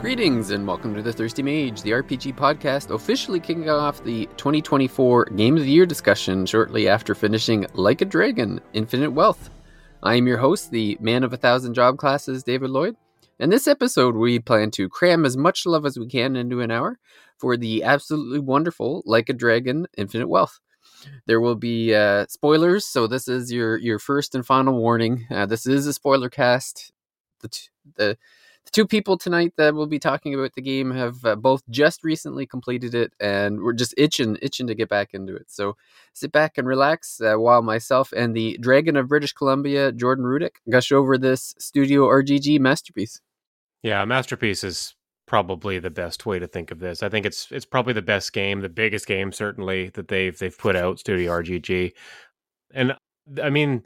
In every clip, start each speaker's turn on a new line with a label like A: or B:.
A: Greetings and welcome to the Thirsty Mage, the RPG podcast, officially kicking off the 2024 Game of the Year discussion shortly after finishing Like a Dragon Infinite Wealth. I am your host, the man of a thousand job classes, David Lloyd. In this episode, we plan to cram as much love as we can into an hour for the absolutely wonderful Like a Dragon Infinite Wealth. There will be uh, spoilers, so this is your your first and final warning. Uh, this is a spoiler cast. The, t- the the two people tonight that will be talking about the game have uh, both just recently completed it, and we're just itching, itching to get back into it. So sit back and relax uh, while myself and the Dragon of British Columbia, Jordan Rudick, gush over this Studio RGG masterpiece.
B: Yeah, masterpiece is probably the best way to think of this. I think it's it's probably the best game, the biggest game certainly that they've they've put out, Studio RGG, and I mean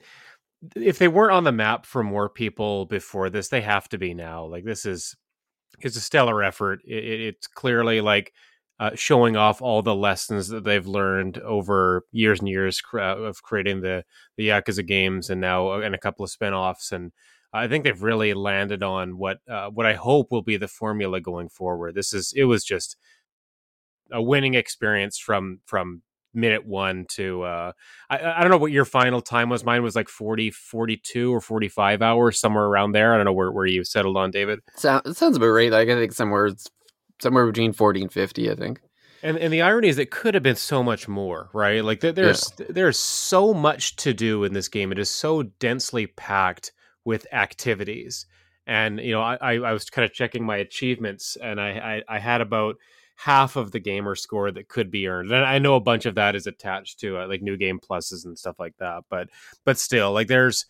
B: if they weren't on the map for more people before this, they have to be now. Like this is it's a stellar effort. It, it's clearly like uh, showing off all the lessons that they've learned over years and years of creating the the Yakuza games, and now uh, and a couple of spinoffs. And I think they've really landed on what uh, what I hope will be the formula going forward. This is it was just a winning experience from from minute one to uh I, I don't know what your final time was. Mine was like 40 42 or 45 hours somewhere around there. I don't know where, where you settled on david.
A: So, it sounds about right. Like i think somewhere somewhere between 40 and 50 i think.
B: And and the irony is it could have been so much more right? Like there's yeah. there's so much to do in this game. It is so densely packed with activities. And you know i i was kind of checking my achievements and i i, I had about half of the gamer score that could be earned. And I know a bunch of that is attached to uh, like new game pluses and stuff like that. But but still, like there's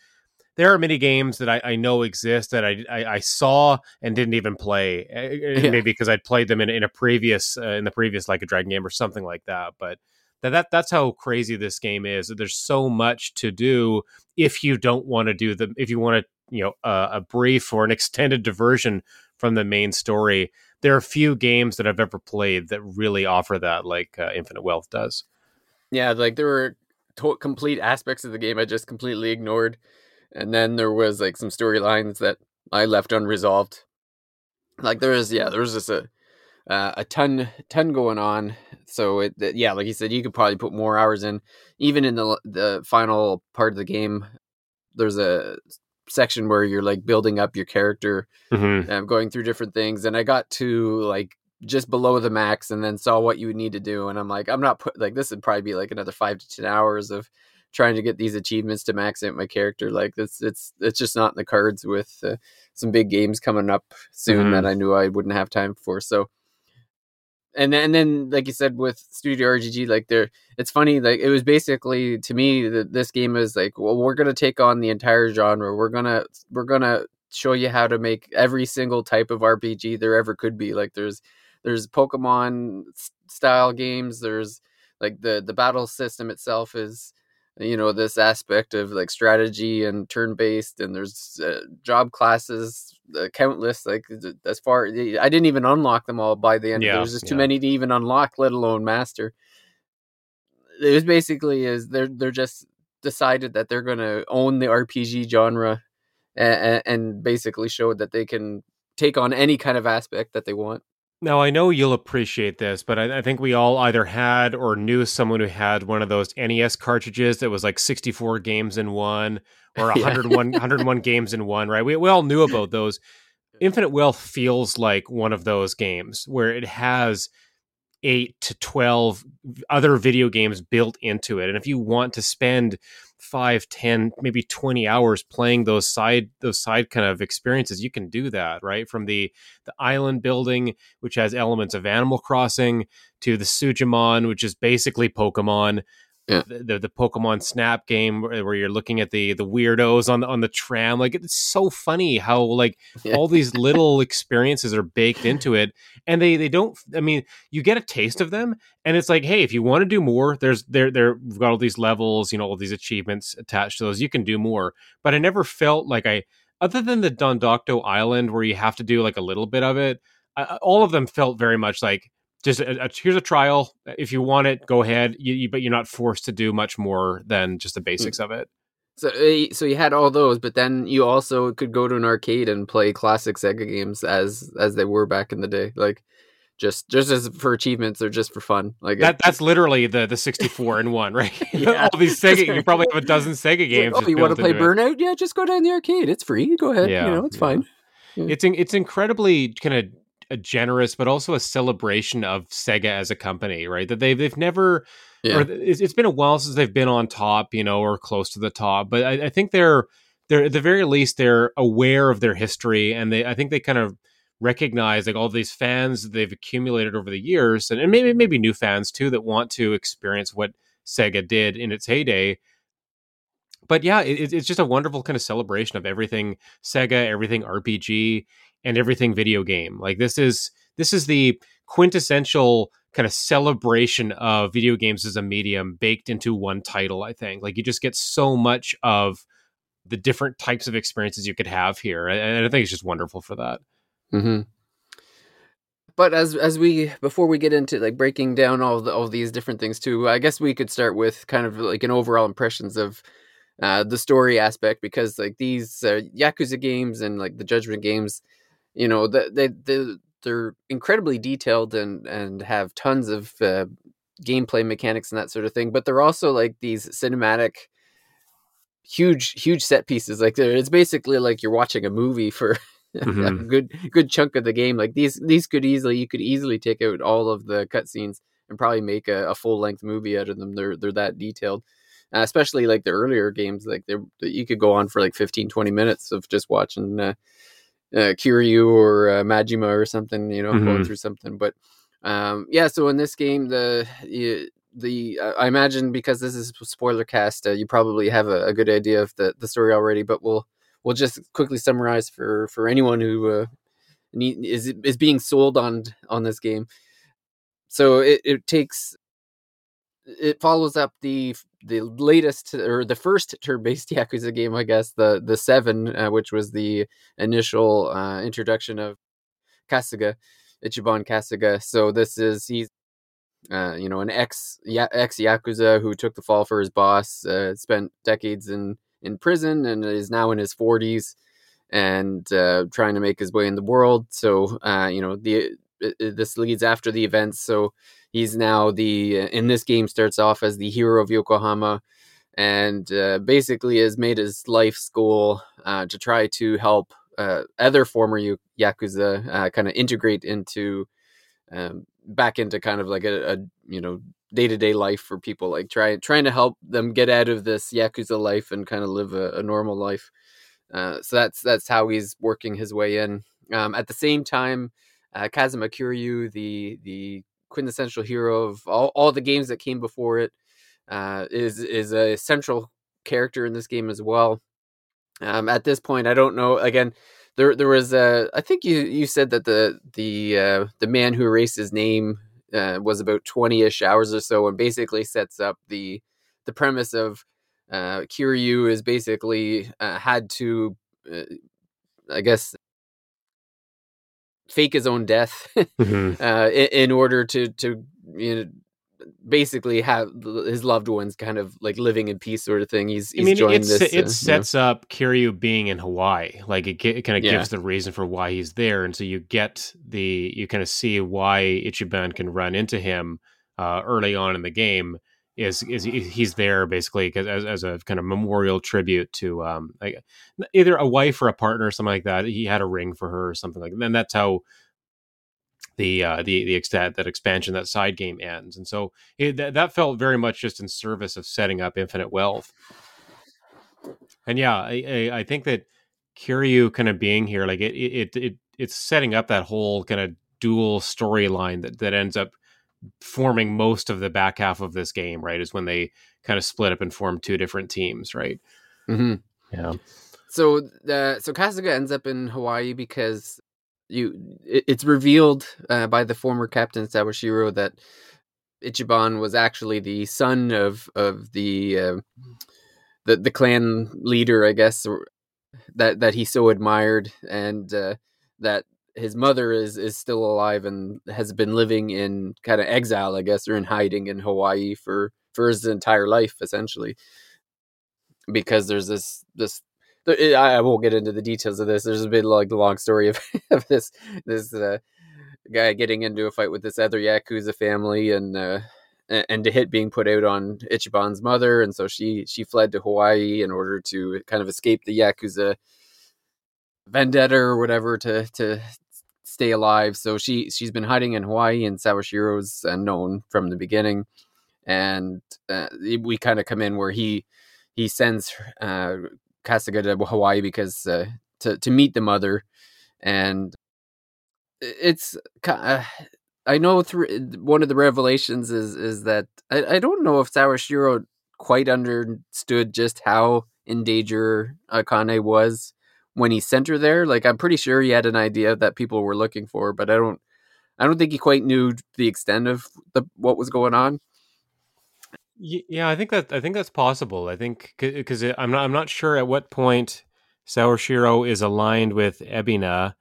B: there are many games that I, I know exist that I, I, I saw and didn't even play. Eh, eh, yeah. Maybe because I'd played them in, in a previous uh, in the previous like a Dragon game or something like that. But that, that that's how crazy this game is. There's so much to do if you don't want to do the if you want to you know uh, a brief or an extended diversion from the main story there are few games that I've ever played that really offer that like uh, Infinite Wealth does.
A: Yeah, like there were to- complete aspects of the game I just completely ignored, and then there was like some storylines that I left unresolved. Like there was, yeah, there was just a uh, a ton ton going on. So it, yeah, like you said, you could probably put more hours in. Even in the the final part of the game, there's a section where you're like building up your character mm-hmm. and going through different things and i got to like just below the max and then saw what you would need to do and i'm like i'm not put like this would probably be like another five to ten hours of trying to get these achievements to max out my character like it's it's it's just not in the cards with uh, some big games coming up soon mm-hmm. that i knew i wouldn't have time for so and then, and then like you said with studio rgg like there it's funny like it was basically to me that this game is like well we're gonna take on the entire genre. We're gonna we're gonna show you how to make every single type of rpg there ever could be. Like there's there's pokemon style games there's like the the battle system itself is you know this aspect of like strategy and turn based and there's uh, job classes uh, countless like as far i didn't even unlock them all by the end yeah, there was just too yeah. many to even unlock let alone master. It was basically is they're they're just decided that they're going to own the rpg genre and, and basically showed that they can take on any kind of aspect that they want
B: now, I know you'll appreciate this, but I, I, think we all either had or knew someone who had one of those NES cartridges that was like 64 games in one or 101, yeah. 101 games in one, right? We, we all knew about those. Infinite Wealth feels like one of those games where it has eight to 12 other video games built into it. And if you want to spend five, 10, maybe 20 hours playing those side, those side kind of experiences, you can do that, right? From the, the island building, which has elements of Animal Crossing, to the Sujimon, which is basically Pokemon,
A: Yeah.
B: The, the, the Pokemon Snap game where, you're looking at the the weirdos on the on the tram. Like it's so funny how like yeah. all these little experiences are baked into it, and they they don't. I mean, you get a taste of them, and it's like, hey, if you want to do more, there's there there we've got all these levels, you know, all these achievements attached to those. You can do more, but I never felt like I other than the Dondoko Island where you have to do like a little bit of it, uh, all of them felt very much like just a, a, here's a trial. If you want it, go ahead. You, you, but you're not forced to do much more than just the basics mm. of it.
A: So, uh, so you had all those, but then you also could go to an arcade and play classic Sega games as as they were back in the day. Like just just as for achievements or just for fun. Like
B: that, that's literally the the 64 in one, right? yeah. All these Sega, you probably have a dozen Sega games.
A: Like, oh, you want to play Burnout? It. Yeah, just go down the arcade. It's free. Go ahead. Yeah, you know, it's yeah. fine.
B: Yeah. It's it's incredibly kind of a generous, but also a celebration of Sega as a company, right? That they've they've never. Yeah. Or it's been a while since they've been on top, you know, or close to the top. But I, I think they're they're at the very least they're aware of their history, and they I think they kind of recognize like all these fans they've accumulated over the years and, and maybe maybe new fans too that want to experience what Sega did in its heyday. But yeah, it, it's just a wonderful kind of celebration of everything Sega, everything RPG, and everything video game. Like this is this is the quintessential kind of celebration of video games as a medium baked into one title. I think like you just get so much of the different types of experiences you could have here, and I think it's just wonderful for that.
A: Mm-hmm. But as as we before we get into like breaking down all the, all these different things too, I guess we could start with kind of like an overall impressions of uh, the story aspect because like these uh, Yakuza games and like the Judgment games, you know, they they, they they're incredibly detailed and and have tons of uh, gameplay mechanics and that sort of thing. But they're also like these cinematic huge huge set pieces like it's basically like you're watching a movie for mm-hmm. a good good chunk of the game. Like these these could easily you could easily take out all of the cutscenes and probably make a, a full length movie out of them. They're they're that detailed. Uh, especially like the earlier games, like they you could go on for like 15, 20 minutes of just watching uh, uh, Kiryu or uh, Majima or something, you know, mm-hmm. going through something. But um, yeah, so in this game, the you, the uh, I imagine because this is spoiler cast, uh, you probably have a, a, good idea of the, the story already. But we'll we'll just quickly summarize for for anyone who uh, need, is is being sold on on this game. So it, it takes it follows up the the latest or the first turn-based Yakuza game, I guess the the seven, uh, which was the initial uh, introduction of Kasuga, Ichiban Kasuga. So this is he's uh, you know an ex ex Yakuza who took the fall for his boss, uh, spent decades in in prison and is now in his 40s and uh, trying to make his way in the world. So, uh, you know, the this leads after the events. So he's now the in this game starts off as the hero of Yokohama, and uh, basically has made his life's goal uh, to try to help uh, other former yakuza uh, kind of integrate into um, back into kind of like a, a you know day to day life for people, like trying trying to help them get out of this yakuza life and kind of live a, a normal life. Uh, so that's that's how he's working his way in. Um, at the same time, uh, Kazuma Kiryu, the the quintessential hero of all, all the games that came before it, uh, is is a central character in this game as well. Um, at this point, I don't know. Again, there there was a. I think you you said that the the uh, the man who erased his name uh, was about 20ish hours or so and basically sets up the the premise of uh, Kiryu is basically uh, had to uh, I guess fake his own death mm-hmm. uh, in, in, order to to you know basically have his loved ones kind of like living in peace sort of thing. He's, he's I mean, joined this.
B: It uh, sets you know. up Kiryu being in Hawaii. Like it, it kind of yeah. gives the reason for why he's there, and so you get the you kind of see why Ichiban can run into him uh, early on in the game. Is is he's there basically as, as a kind of memorial tribute to um like either a wife or a partner or something like that. He had a ring for her or something like that. And that's how the uh, the the extent that expansion that side game ends, and so it, that, that felt very much just in service of setting up Infinite Wealth. And yeah, I, I, I think that Kiryu kind of being here, like it, it it it's setting up that whole kind of dual storyline that that ends up forming most of the back half of this game. Right, is when they kind of split up and formed two different teams. Right.
A: Mm-hmm.
B: Yeah.
A: So the so Kasuga ends up in Hawaii because you it, it's revealed uh, by the former captain Sawashiro that Ichiban was actually the son of of the uh, the the clan leader, I guess, or, that that he so admired, and uh, that his mother is is still alive and has been living in kind of exile, I guess, or in hiding in Hawaii for for his entire life, essentially, because there's this this. I won't get into the details of this. There's a bit like the long story of, of this this uh, guy getting into a fight with this other yakuza family, and uh, and a hit being put out on Ichiban's mother, and so she she fled to Hawaii in order to kind of escape the yakuza vendetta or whatever to to stay alive. So she she's been hiding in Hawaii, and Sawashiro's unknown from the beginning, and uh, we kind of come in where he he sends uh, Kasuga to Hawaii because uh, to to meet the mother, and it's uh, I know through one of the revelations is is that I, I don't know if Sawashiro quite understood just how in danger Akane was when he sent her there. Like I'm pretty sure he had an idea that people were looking for, but I don't I don't think he quite knew the extent of the what was going on.
B: Yeah, I think that I think that's possible. I think because I'm not I'm not sure at what point Sawashiro is aligned with Ebina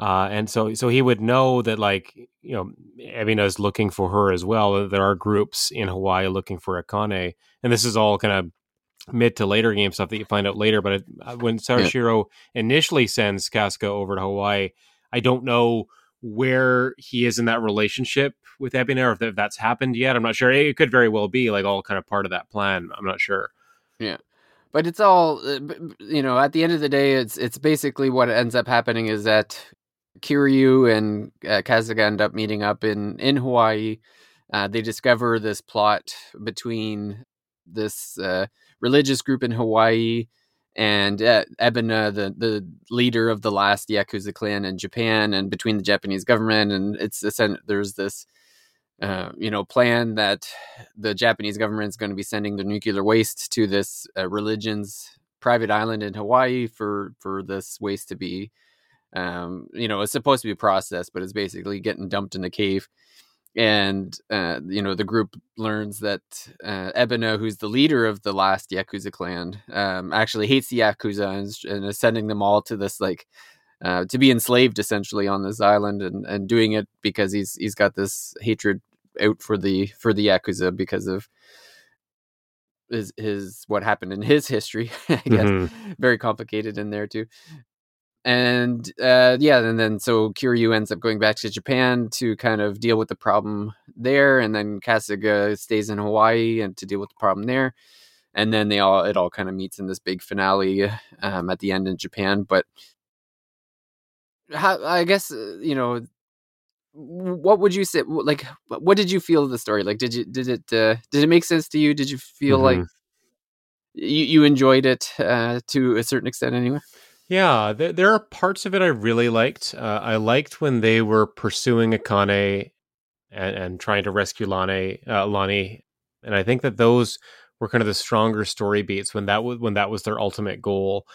B: uh, and so, so he would know that, like, you know, Ebina is looking for her as well. There are groups in Hawaii looking for Akane, and this is all kind of mid to later game stuff that you find out later. But it, uh, when Sawashiro yeah. initially sends Kasuga over to Hawaii, I don't know where he is in that relationship with Ebina, or if that's happened yet. I'm not sure. It could very well be like all kind of part of that plan. I'm not sure.
A: Yeah but it's all uh, you know at the end of the day it's it's basically what ends up happening is that Kiryu and uh, Kasuga end up meeting up in in Hawaii. Uh, they discover this plot between this uh, religious group in Hawaii and uh, Ebina, the the leader of the last Yakuza clan in Japan, and between the Japanese government and it's the there's this. Uh, you know, plan that the Japanese government is going to be sending the nuclear waste to this uh, religion's private island in Hawaii for for this waste to be um, you know, it's supposed to be processed, but it's basically getting dumped in the cave. And uh, you know, the group learns that uh, Ebina, who's the leader of the last Yakuza clan, um, actually hates the Yakuza and is, and is sending them all to this like uh, to be enslaved essentially on this island, and, and doing it because he's he's got this hatred out for the for the Yakuza because of his his what happened in his history. I guess mm-hmm. very complicated in there too and uh, yeah, and then so Kiryu ends up going back to Japan to kind of deal with the problem there, and then Kasuga stays in Hawaii and to deal with the problem there, and then they all it all kind of meets in this big finale um, at the end in Japan. But how, I guess uh, you know what would you say like what did you feel of the story like did you did it uh, did it make sense to you did you feel mm-hmm. like you, you enjoyed it uh, to a certain extent anyway
B: yeah, there, there are parts of it I really liked. Uh, I liked when they were pursuing Akane and, and trying to rescue Lani, uh, Lani, and I think that those were kind of the stronger story beats when that was when that was their ultimate goal.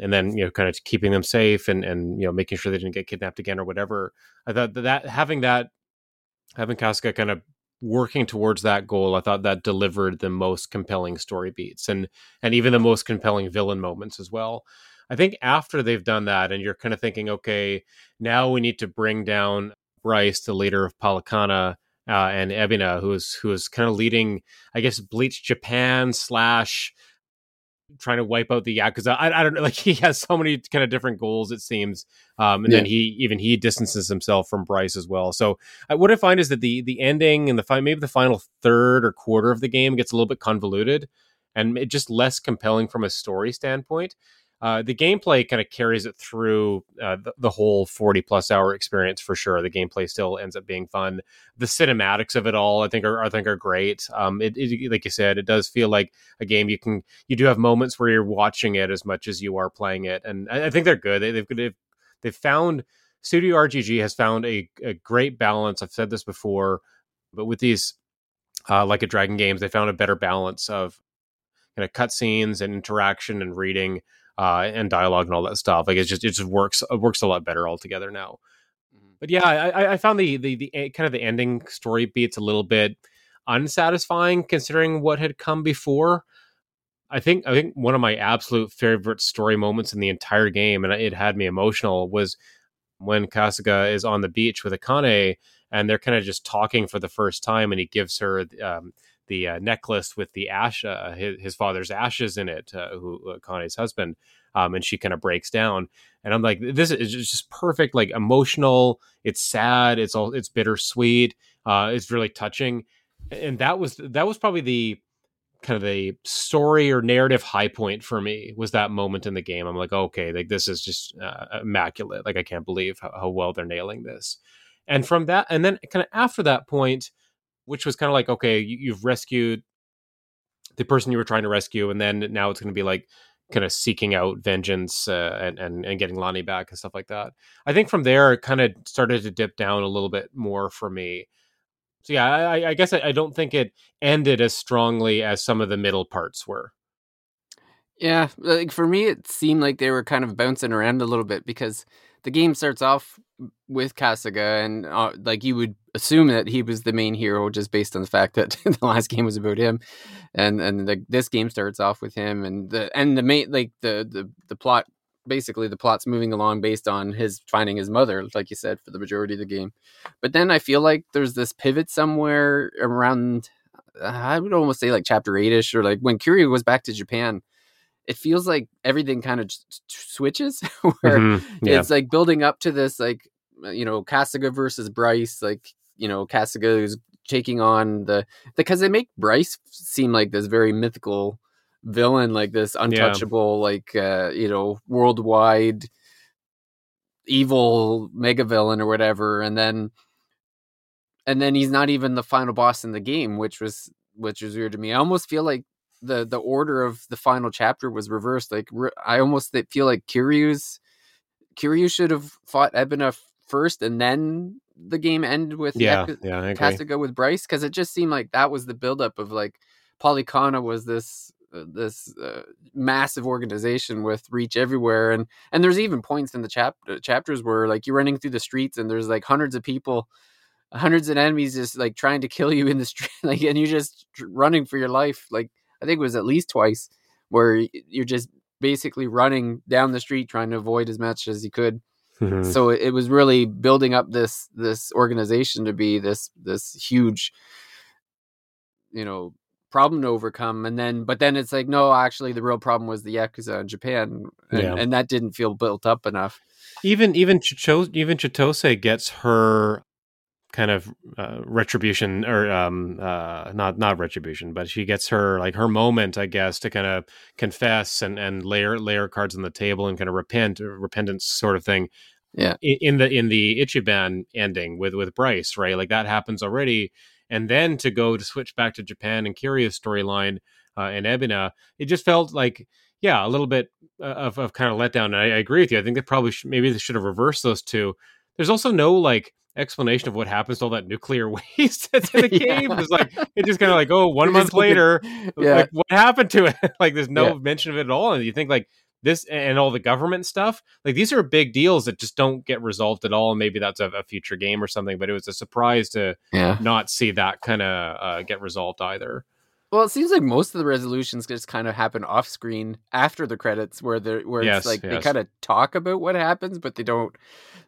B: And then you know, kind of keeping them safe and and you know making sure they didn't get kidnapped again or whatever. I thought that, that having that having Kasuga kind of working towards that goal, I thought that delivered the most compelling story beats and and even the most compelling villain moments as well. I think after they've done that, and you're kind of thinking, okay, now we need to bring down Bryce, the leader of Palekana, uh, and Ebina, who is who is kind of leading, I guess, Bleach Japan slash trying to wipe out the yakuza. I, I don't know, like he has so many kind of different goals. It seems, um, and yeah. then he even he distances himself from Bryce as well. So uh, what I find is that the the ending and the fi- maybe the final third or quarter of the game gets a little bit convoluted and it just less compelling from a story standpoint uh, the gameplay kind of carries it through uh, the, the, whole 40 plus hour experience for sure. The gameplay still ends up being fun. The cinematics of it all, I think, are I think are great. Um, it, it, like you said, it does feel like a game you can you do have moments where you're watching it as much as you are playing it, and I, I think they're good. They, they've they've they've found Studio RGG has found a, a great balance. I've said this before But with these uh, like a Dragon games, they found a better balance of kind of cutscenes and interaction and reading uh, and dialogue and all that stuff. Like it just it just works it works a lot better altogether now. Mm-hmm. But yeah, I, I found the, the the kind of the ending story beats a little bit unsatisfying considering what had come before. I think I think one of my absolute favorite story moments in the entire game, and it had me emotional, was when Kasuga is on the beach with Akane, and they're kind of just talking for the first time, and he gives her um, the uh, necklace with the ash, uh, his, his, father's ashes in it, uh, who Akane's husband, um, and she kind of breaks down, and I'm like, this is just perfect, like emotional. It's sad. It's all it's bittersweet. Uh, it's really touching, and that was that was probably the kind of the story or narrative high point for me was that moment in the game. I'm like, okay, like this is just uh, immaculate. Like I can't believe how, how, well they're nailing this. And from that, and then kind of after that point, which was kind of like, okay, you, you've rescued the person you were trying to rescue, and then now it's going to be like kind of seeking out vengeance uh, and, and and getting Lonnie back and stuff like that. I think from there it kind of started to dip down a little bit more for me so yeah, I, I guess I, I, don't think it ended as strongly as some of the middle parts were.
A: Yeah, like for me, it seemed like they were kind of bouncing around a little bit because the game starts off with Kasuga, and uh, like you would assume that he was the main hero just based on the fact that the last game was about him, and and the, this game starts off with him, and the and the main like the the the plot basically the plot's moving along based on his finding his mother, like you said, for the majority of the game. But then I feel like there's this pivot somewhere around. I would almost say like chapter eight ish, or like when Kiryu goes back to Japan. It feels like everything kind of switches, where mm-hmm. yeah. it's like building up to this, like you know, Kasuga versus Bryce, like you know, Kasuga is taking on the because they make Bryce seem like this very mythical villain like this untouchable yeah. like uh you know worldwide evil mega villain or whatever and then and then he's not even the final boss in the game which was which was weird to me i almost feel like the the order of the final chapter was reversed like i almost feel like kiryu's kiryu should have fought ebina first and then the game ended with
B: yeah, yeah
A: has to go with bryce because it just seemed like that was the buildup of like Palekana was this uh, this uh, massive organization with reach everywhere and and there's even points in the chap- uh, chapters where like you're running through the streets and there's like hundreds of people hundreds of enemies just like trying to kill you in the street like and you're just running for your life like i think it was at least twice where you're just basically running down the street trying to avoid as much as you could mm-hmm. so it was really building up this this organization to be this this huge you know problem to overcome and then but then it's like no actually the real problem was the yakuza in japan and, yeah. and that didn't feel built up enough
B: even even Chicho, even chitose gets her kind of uh, retribution or um uh not not retribution but she gets her like her moment i guess to kind of confess and and layer layer cards on the table and kind of repent repentance sort of thing
A: yeah
B: in, in the in the ichiban ending with with bryce right like that happens already and then to go to switch back to Japan and Kiryu's storyline uh, and Ebina, it just felt like yeah, a little bit uh, of, of kind of letdown. And I, I agree with you. I think they probably should, maybe they should have reversed those two. There's also no like explanation of what happens to all that nuclear waste that's in the game. It's like it just kind of like oh, one month later, yeah. like what happened to it? like there's no yeah. mention of it at all, and you think like this and all the government stuff like these are big deals that just don't get resolved at all and maybe that's a, a future game or something but it was a surprise to yeah. not see that kind of uh, get resolved either
A: well, it seems like most of the resolutions just kind of happen off screen after the credits, where they where yes, it's like yes. they kind of talk about what happens, but they don't.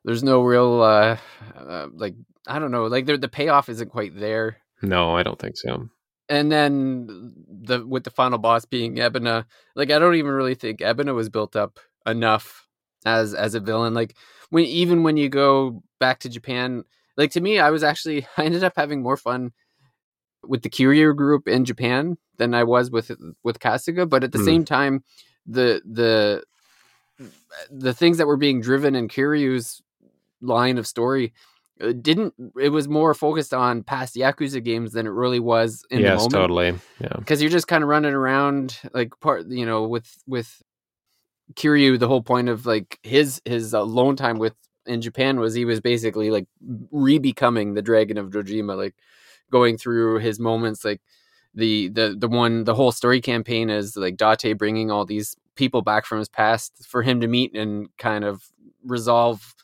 A: There's no real uh, uh like I don't know, like the payoff isn't quite there.
B: No, I don't think so
A: and then the with the final boss being Ebina, like I don't even really think Ebina was built up enough as as a villain. Like when even when you go back to Japan, like to me, I was actually I ended up having more fun with the Kiryu group in Japan than I was with with Kasuga. But at the mm. same time, the the the things that were being driven in Kiryu's line of story uh, didn't it was more focused on past Yakuza games than it really was in
B: yes,
A: the moment.
B: totally. Yeah.
A: Because you're just kind of running around like part you know, with with Kiryu, the whole point of like his his alone time with in Japan was he was basically like re becoming the Dragon of Dojima. Like going through his moments like the the the one the whole story campaign is like Date bringing all these people back from his past for him to meet and kind of resolve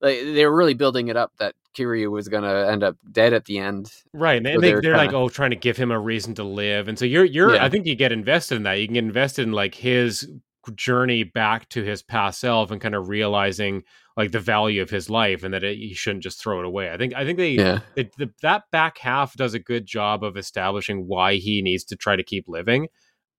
A: like they were really building it up that Kiryu was going to end up dead at the end.
B: Right. And so they, are kinda... like, oh, trying to give him a reason to live. And so you're, you're, yeah. I think you get invested in that. You can get invested in like his journey back to his past self and kind of realizing like the value of his life and that it, he shouldn't just throw it away. I think, I think they, yeah. it, the, that back half does a good job of establishing why he needs to try to keep living.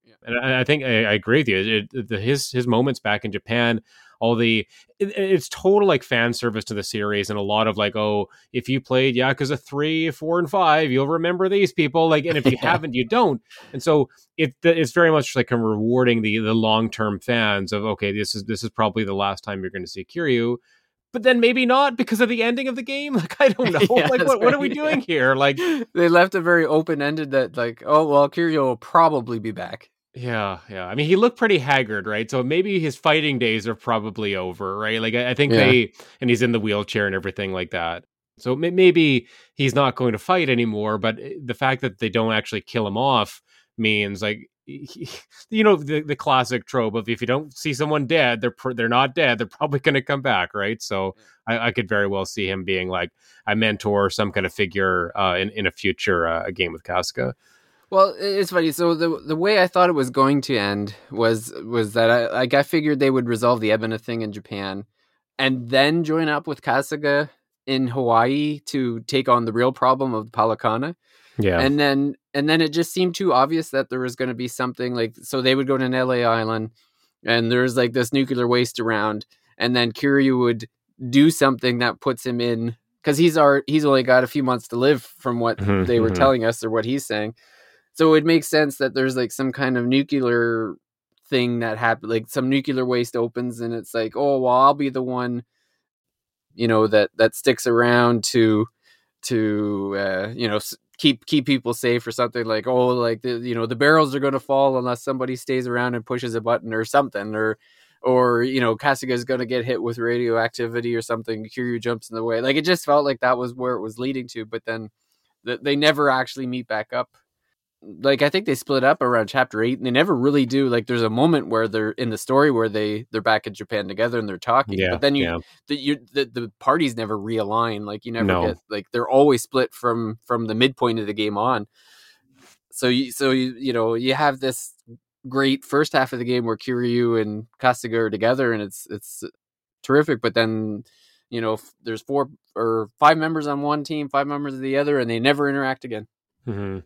B: Yeah. And I, I think I, I, agree with you. It, the, his, his moments back in Japan, all the it, it's total like fan service to the series and a lot of like oh if you played Yakuza 3 4 and 5 you'll remember these people like and if you haven't you don't and so it it's very much like I'm rewarding the the long-term fans of okay this is this is probably the last time you're going to see Kiryu but then maybe not because of the ending of the game. Like I don't know. yeah, like what, what, are we doing yeah. here? Like
A: they left it very open ended that like oh well Kiryu will probably be back.
B: Yeah, yeah. I mean, he looked pretty haggard, right? So maybe his fighting days are probably over, right? Like I, I think yeah. they, and he's in the wheelchair and everything like that. So maybe he's not going to fight anymore. But eh, the fact that they don't actually kill him off means like you know the, the classic trope of if you don't see someone dead they're they're not dead they're probably going to come back right so I, I, could very well see him being like a mentor some kind of figure uh, in in a future uh, game with Kasuga.
A: Well, it's funny. So the the way I thought it was going to end was was that I like I figured they would resolve the Ebina thing in Japan, and then join up with Kasuga in Hawaii to take on the real problem of the Palekana. Yeah, and then and then it just seemed too obvious that there was going to be something like so they would go to an LA island, and there's like this nuclear waste around, and then Kiryu would do something that puts him in because he's our he's only got a few months to live from what mm-hmm, they were mm-hmm. telling us or what he's saying so it makes sense that there's like some kind of nuclear thing that happened like some nuclear waste opens and it's like oh well i'll be the one you know that that sticks around to to uh you know keep keep people safe or something like oh like the you know the barrels are going to fall unless somebody stays around and pushes a button or something or or you know Kasuga is going to get hit with radioactivity or something Kiryu jumps in the way. Like it just felt like that was where it was leading to but then th- they never actually meet back up like I think they split up around chapter eight, and they never really do. Like, there's a moment where they're in the story where they they're back in Japan together and they're talking. Yeah, but then you, yeah. the, you the, the parties never realign. Like you never no. get like they're always split from from the midpoint of the game on. So you so you you know you have this great first half of the game where Kiryu and Kasuga are together, and it's it's terrific. But then you know there's four or five members on one team, five members of the other, and they never interact again.
B: Mm-hmm.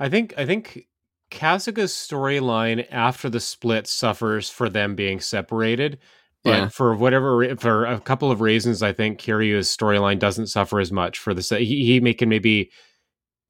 B: I think I think Kasuga's storyline after the split suffers for them being separated. But yeah. for whatever, for a couple of reasons, I think Kiryu's storyline doesn't suffer as much. For the he, he may, can maybe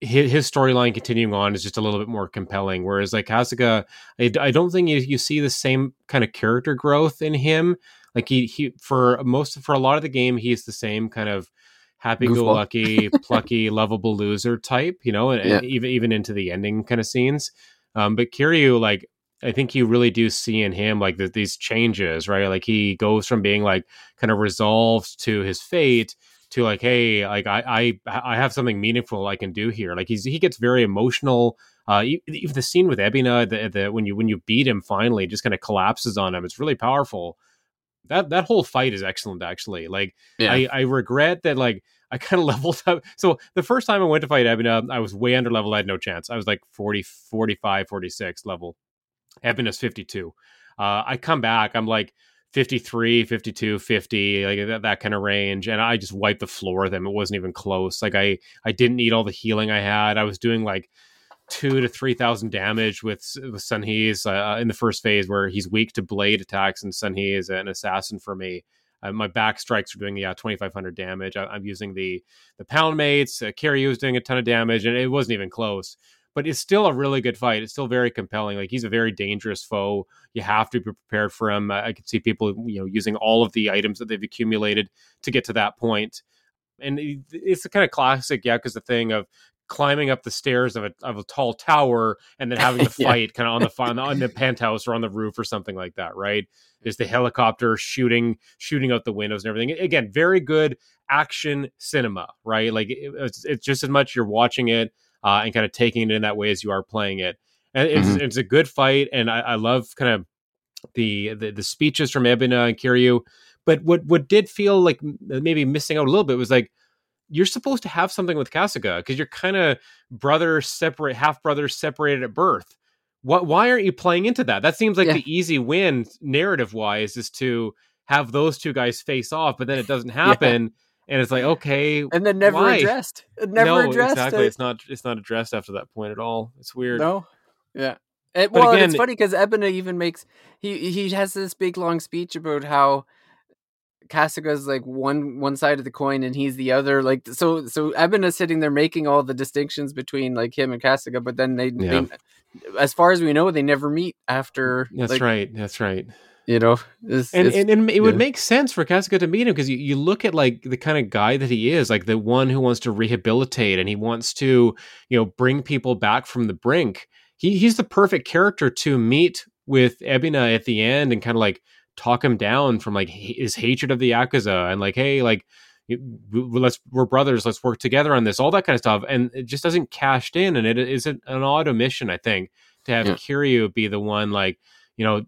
B: his, his storyline continuing on is just a little bit more compelling. Whereas like Kasuga, I, I don't think you, you see the same kind of character growth in him. Like he he for most for a lot of the game, he's the same kind of happy-go-lucky, plucky, lovable loser type, you know, and, yeah. and, even even into the ending kind of scenes. Um, but Kiryu, like, I think you really do see in him like the, these changes, right? Like he goes from being like kind of resolved to his fate to like, hey, like I I I have something meaningful I can do here. Like he's he gets very emotional. Uh, even the scene with Ebina, the, the when you when you beat him finally, just kind of collapses on him. It's really powerful that that whole fight is excellent actually like yeah. I, I regret that like i kind of leveled up. So the first time i went to fight ebina i was way under level i had no chance. I was like 40 45 46 level. Ebina's 52 uh, i come back i'm like 53 52 50 like that, that kind of range and i just wiped the floor with them. It wasn't even close. Like i i didn't need all the healing i had. I was doing like two to three thousand damage with with Seonhee's uh, in the first phase, where he's weak to blade attacks, and Sunhee is an assassin for me. Uh, my back strikes are doing yeah twenty five hundred damage. I, am using the the pound mates. Uh, is doing a ton of damage, and it wasn't even close. But it's still a really good fight. It's still very compelling. Like he's a very dangerous foe. You have to be prepared for him. I, I see people you know using all of the items that they've accumulated to get to that point. point and it's the kind of classic Yakuza thing of climbing up the stairs of a of a tall tower and then having to
A: Yeah.
B: fight kind of on the on the, on the penthouse or on the roof or something like that, right? There's the helicopter shooting shooting out the windows and everything. Again, very good action cinema, right? Like it- it's, it's just as much you're watching it uh, and kind of taking it in that way as you are playing it. And it's
A: Mhm.
B: it's a good fight, and I, I love kind of the, the the speeches from Ebina and Kiryu. But what what did feel like maybe missing out a little bit was like you're supposed to have something with Kasuga because you're kind of brother separate, half brothers separated at birth. What? Why aren't you playing into that? That seems like
A: Yeah.
B: the easy win narrative wise is to have those two guys face off, but then it doesn't happen, and it's like okay,
A: and then never
B: Why?
A: addressed. Never
B: no,
A: addressed.
B: exactly.
A: uh,
B: It's not it's not addressed after that point at all. It's weird.
A: No. Yeah. It, well, and it's funny because Ebina even makes he he has this big long speech about how Kasuga's like one one side of the coin and he's the other. Like so so Ebina's sitting there making all the distinctions between like him and Kasuga, but then they,
B: Yeah.
A: they as far as we know, they never meet after.
B: That's
A: like,
B: right. That's right.
A: You know, it's,
B: and,
A: it's-
B: and, and it would make sense for Kasuga to meet him because you, you look at like the kind of guy that he is, like the one who wants to rehabilitate and he wants to, you know, bring people back from the brink. He he's the perfect character to meet with Ebina at the end and kind of like talk him down from like his hatred of the Yakuza and like, hey, like you- w- w- let's we're brothers, let's work together on this, all that kind of stuff. And it just doesn't cashed in, and it is an, an odd omission, I think, to have
A: Yeah.
B: Kiryu be the one like, you know,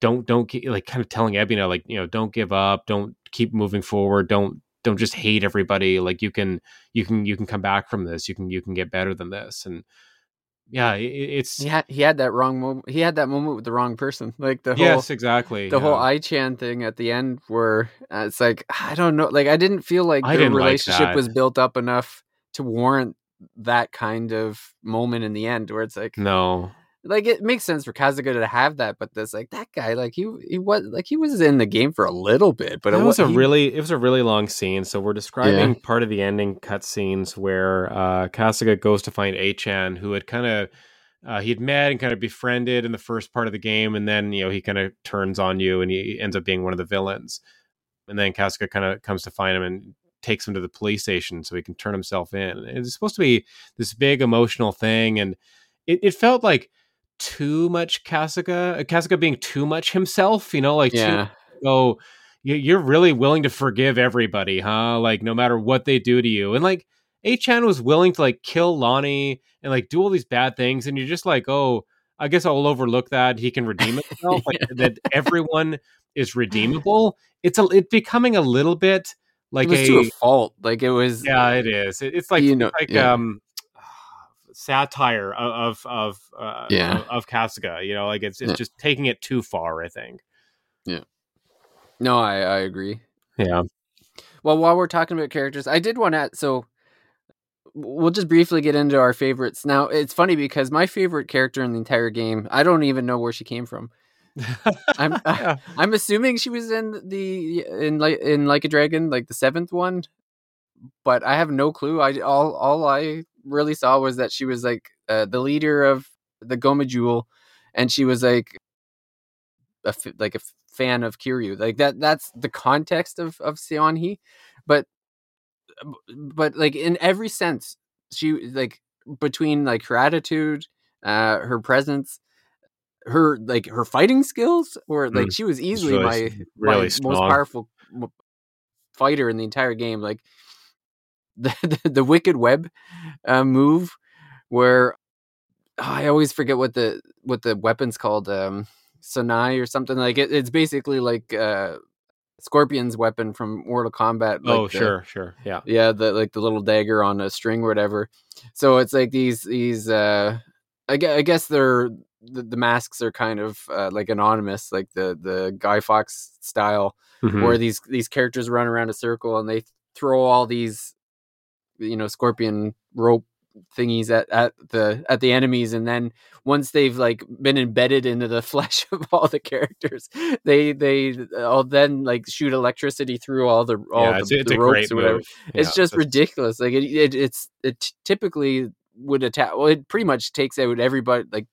B: don't don't like kind of telling Ebina like you know don't give up don't keep moving forward don't don't just hate everybody like you can you can you can come back from this you can you can get better than this and yeah it, it's
A: he had he had that wrong moment. He had that moment with the wrong person. Like the whole
B: yes exactly
A: the whole
B: yeah.
A: I-Chan thing at the end where uh, it's like I don't know like I didn't feel like
B: I
A: the
B: didn't like
A: relationship was built up enough to warrant that kind of moment in the end where it's like
B: no
A: like it makes sense for Kasuga to have that but this like that guy like he he was like he was in the game for a little bit but
B: it was a
A: he-
B: really it was a really long scene so we're describing part of the ending cutscenes where uh Kasuga goes to find Achan who had kind of uh, he'd met and kind of befriended in the first part of the game and then you know he kind of turns on you and he ends up being one of the villains. And then Kasuga kind of comes to find him and takes him to the police station so he can turn himself in. And it's supposed to be this big emotional thing and it, it felt like too much Kasuga Kasuga being too much himself you know like too
A: yeah.
B: oh you- you're really willing to forgive everybody huh? Like no matter what they do to you. And like Achan was willing to like kill Lonnie and like do all these bad things and you're just like oh I guess I'll overlook that. He can redeem himself like that everyone is redeemable. It's a it's becoming a little bit like
A: it was
B: a
A: to a fault. Like it was
B: yeah it is. It- it's like
A: You know,
B: like
A: yeah.
B: um satire of of of uh,
A: Yeah.
B: of, of Kasuga you know like it's it's
A: Yeah.
B: just taking it too far I think Yeah.
A: no I I agree
B: yeah
A: Well, while we're talking about characters, I did want to. So we'll just briefly get into our favorites. Now, it's funny because my favorite character in the entire game, I don't even know where she came from. I'm
B: yeah.
A: I'm assuming she was in the in like in like a dragon, like the seventh one, but I have no clue. I all all I really saw was that she was like uh, the leader of the Geomijul, and she was like a f- like a fan of Kiryu. Like that that's the context of of Seonhee, but but like in every sense, she like between like her attitude, uh, her presence. Her like her fighting skills, or like
B: Mm.
A: she was easily
B: really,
A: my
B: really
A: my most powerful fighter in the entire game. Like the the, the wicked web uh, move, where oh, I always forget what the what the weapon's called, um, Sonai or something. Like it, it's basically like uh, Scorpion's weapon from Mortal Kombat. Like
B: oh
A: the-
B: sure sure yeah
A: yeah the like the little dagger on a string or whatever so it's like these these uh i guess, I guess they're the, the masks are kind of uh, like anonymous like the the Guy Fawkes style
B: Mhm.
A: where these these characters run around a circle and they throw all these you know scorpion rope thingies at, at the at the enemies and then once they've like been embedded into the flesh of all the characters they they all then like shoot electricity through all the all
B: yeah,
A: the,
B: it's,
A: the ropes or whatever
B: move.
A: it's just ridiculous like it, it it's it typically would attack well it pretty much takes out everybody like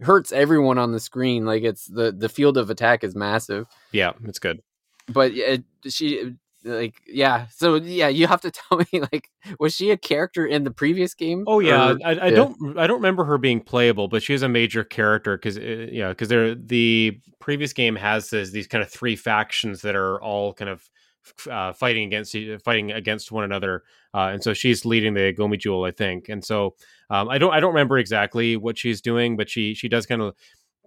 A: hurts everyone on the screen like it's the the field of attack is massive
B: Yeah, it's good.
A: but it, she like yeah so yeah you have to tell me like was she a character in the previous game
B: oh yeah or, I, I yeah. don't i don't remember her being playable but she is a major character because uh, yeah because they're the previous game has this, these kind of three factions that are all kind of uh, fighting against fighting against one another uh, and so she's leading the Geomijul i think and so um, i don't i don't remember exactly what she's doing but she she does kind of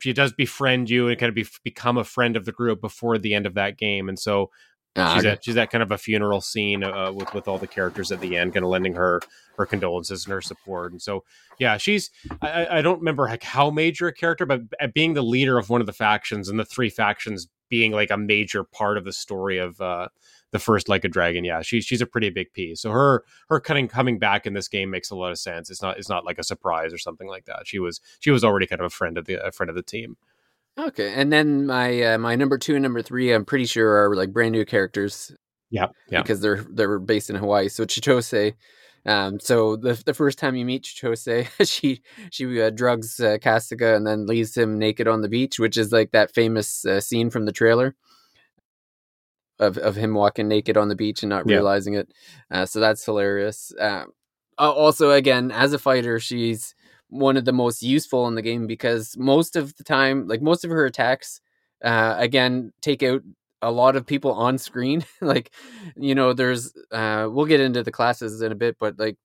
B: she does befriend you and kind of be, become a friend of the group before the end of that game and so Ah, she's at she's at kind of a funeral scene uh, with with all the characters at the end, kind of lending her her condolences and her support. And so, yeah, she's I, I don't remember like how major a character, but being the leader of one of the factions and the three factions being like a major part of the story of uh, the first like a dragon. Yeah, she's she's a pretty big piece. So her her cutting coming back in this game makes a lot of sense. It's not it's not like a surprise or something like that. She was she was already kind of a friend of the a friend of the team.
A: Okay, and then my uh, my number two and number three, I'm pretty sure are like brand new characters.
B: Yeah, yeah,
A: because they're they're based in Hawaii. So Chitose, um, so the the first time you meet Chitose, she she uh, drugs uh, Kasuga and then leaves him naked on the beach, which is like that famous uh, scene from the trailer of of him walking naked on the beach and not yeah. realizing it. Uh, so that's hilarious. Um, also, again, as a fighter, she's one of the most useful in the game because most of the time, like most of her attacks, uh, again, take out a lot of people on screen. like, you know, there's, uh, we'll get into the classes in a bit, but like,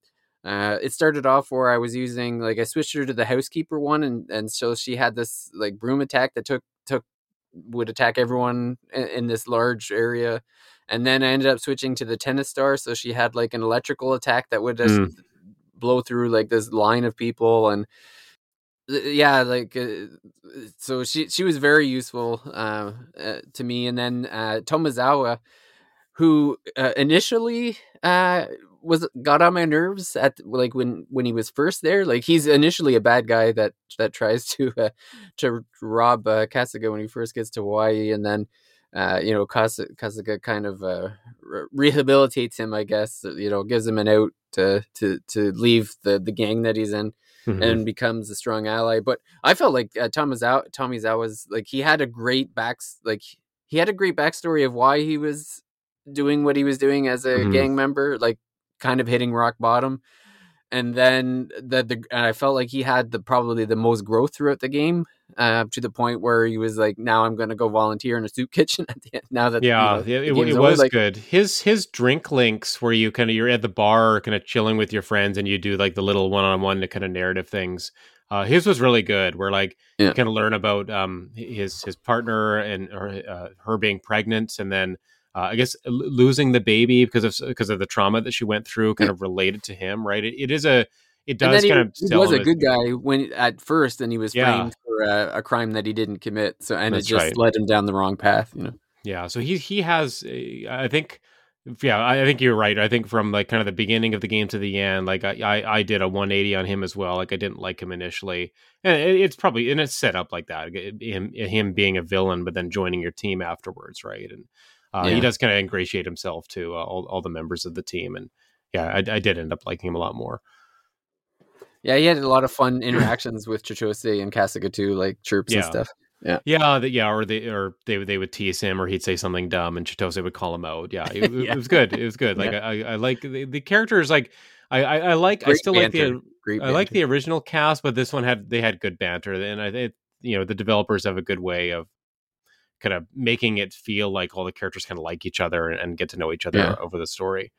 A: uh, it started off where I was using like I switched her to the housekeeper one, and and so she had this like broom attack that took took would attack everyone in, in this large area, and then I ended up switching to the tennis star, so she had like an electrical attack that would just mm blow through like this line of people and yeah like uh, so she she was very useful uh, uh, to me. And then uh, tomizawa who uh, initially uh, was got on my nerves at like when when he was first there. Like he's initially a bad guy that that tries to to rob uh, Kasuga when he first gets to Hawaii. And then uh, you know, Kasuga kind of uh, re- rehabilitates him, I guess. You know, gives him an out to to to leave the the gang that he's in. Mm-hmm. And becomes a strong ally, but I felt like uh, Tomizawa, Tomizawa's like he had a great back, like he had a great backstory of why he was doing what he was doing as a mm-hmm. gang member, like kind of hitting rock bottom and then the, the I felt like he had the probably the most growth throughout the game, uh, to the point where he was like, "Now I'm going to go volunteer in a soup kitchen." At the end, now that
B: yeah, you know, it, it was like, good. His his drink links where you kind of you're at the bar, kind of chilling with your friends, and you do like the little one on one kind of narrative things. Uh, his was really good. Where like yeah. you kind of learn about um his his partner and or, uh, her being pregnant, and then uh, I guess losing the baby because of because of the trauma that she went through, kind of related to him, right? it, it is a it does kind of.
A: He was a good guy when at first, and he was yeah. framed for a, a, crime that he didn't commit. So and That's it just right. led him down the wrong path, you know.
B: Yeah, so he he has, I think, yeah, I think you're right. I think from like kind of the beginning of the game to the end, like I, I, I did a 180 on him as well. Like I didn't like him initially, and it's probably and it's set up like that. Him him being a villain, but then joining your team afterwards, right? And uh, yeah. He does kind of ingratiate himself to uh, all, all the members of the team, and yeah, I, I, did end up liking him a lot more.
A: Yeah, he had a lot of fun interactions with Chitose and Kasuga too, like chirps yeah. and stuff. Yeah,
B: yeah, the, yeah, or they or they they would tease him, or he'd say something dumb, and Chitose would call him out. Yeah, it, yeah. it was good. It was good. Like yeah. I, I like the, the characters. Like I, I, I like. Great I still banter. like the. Great I like the original cast, but this one had they had good banter, and I think you know the developers have a good way of kind of making it feel like all the characters kind of like each other and, and get to know each other yeah. over the story.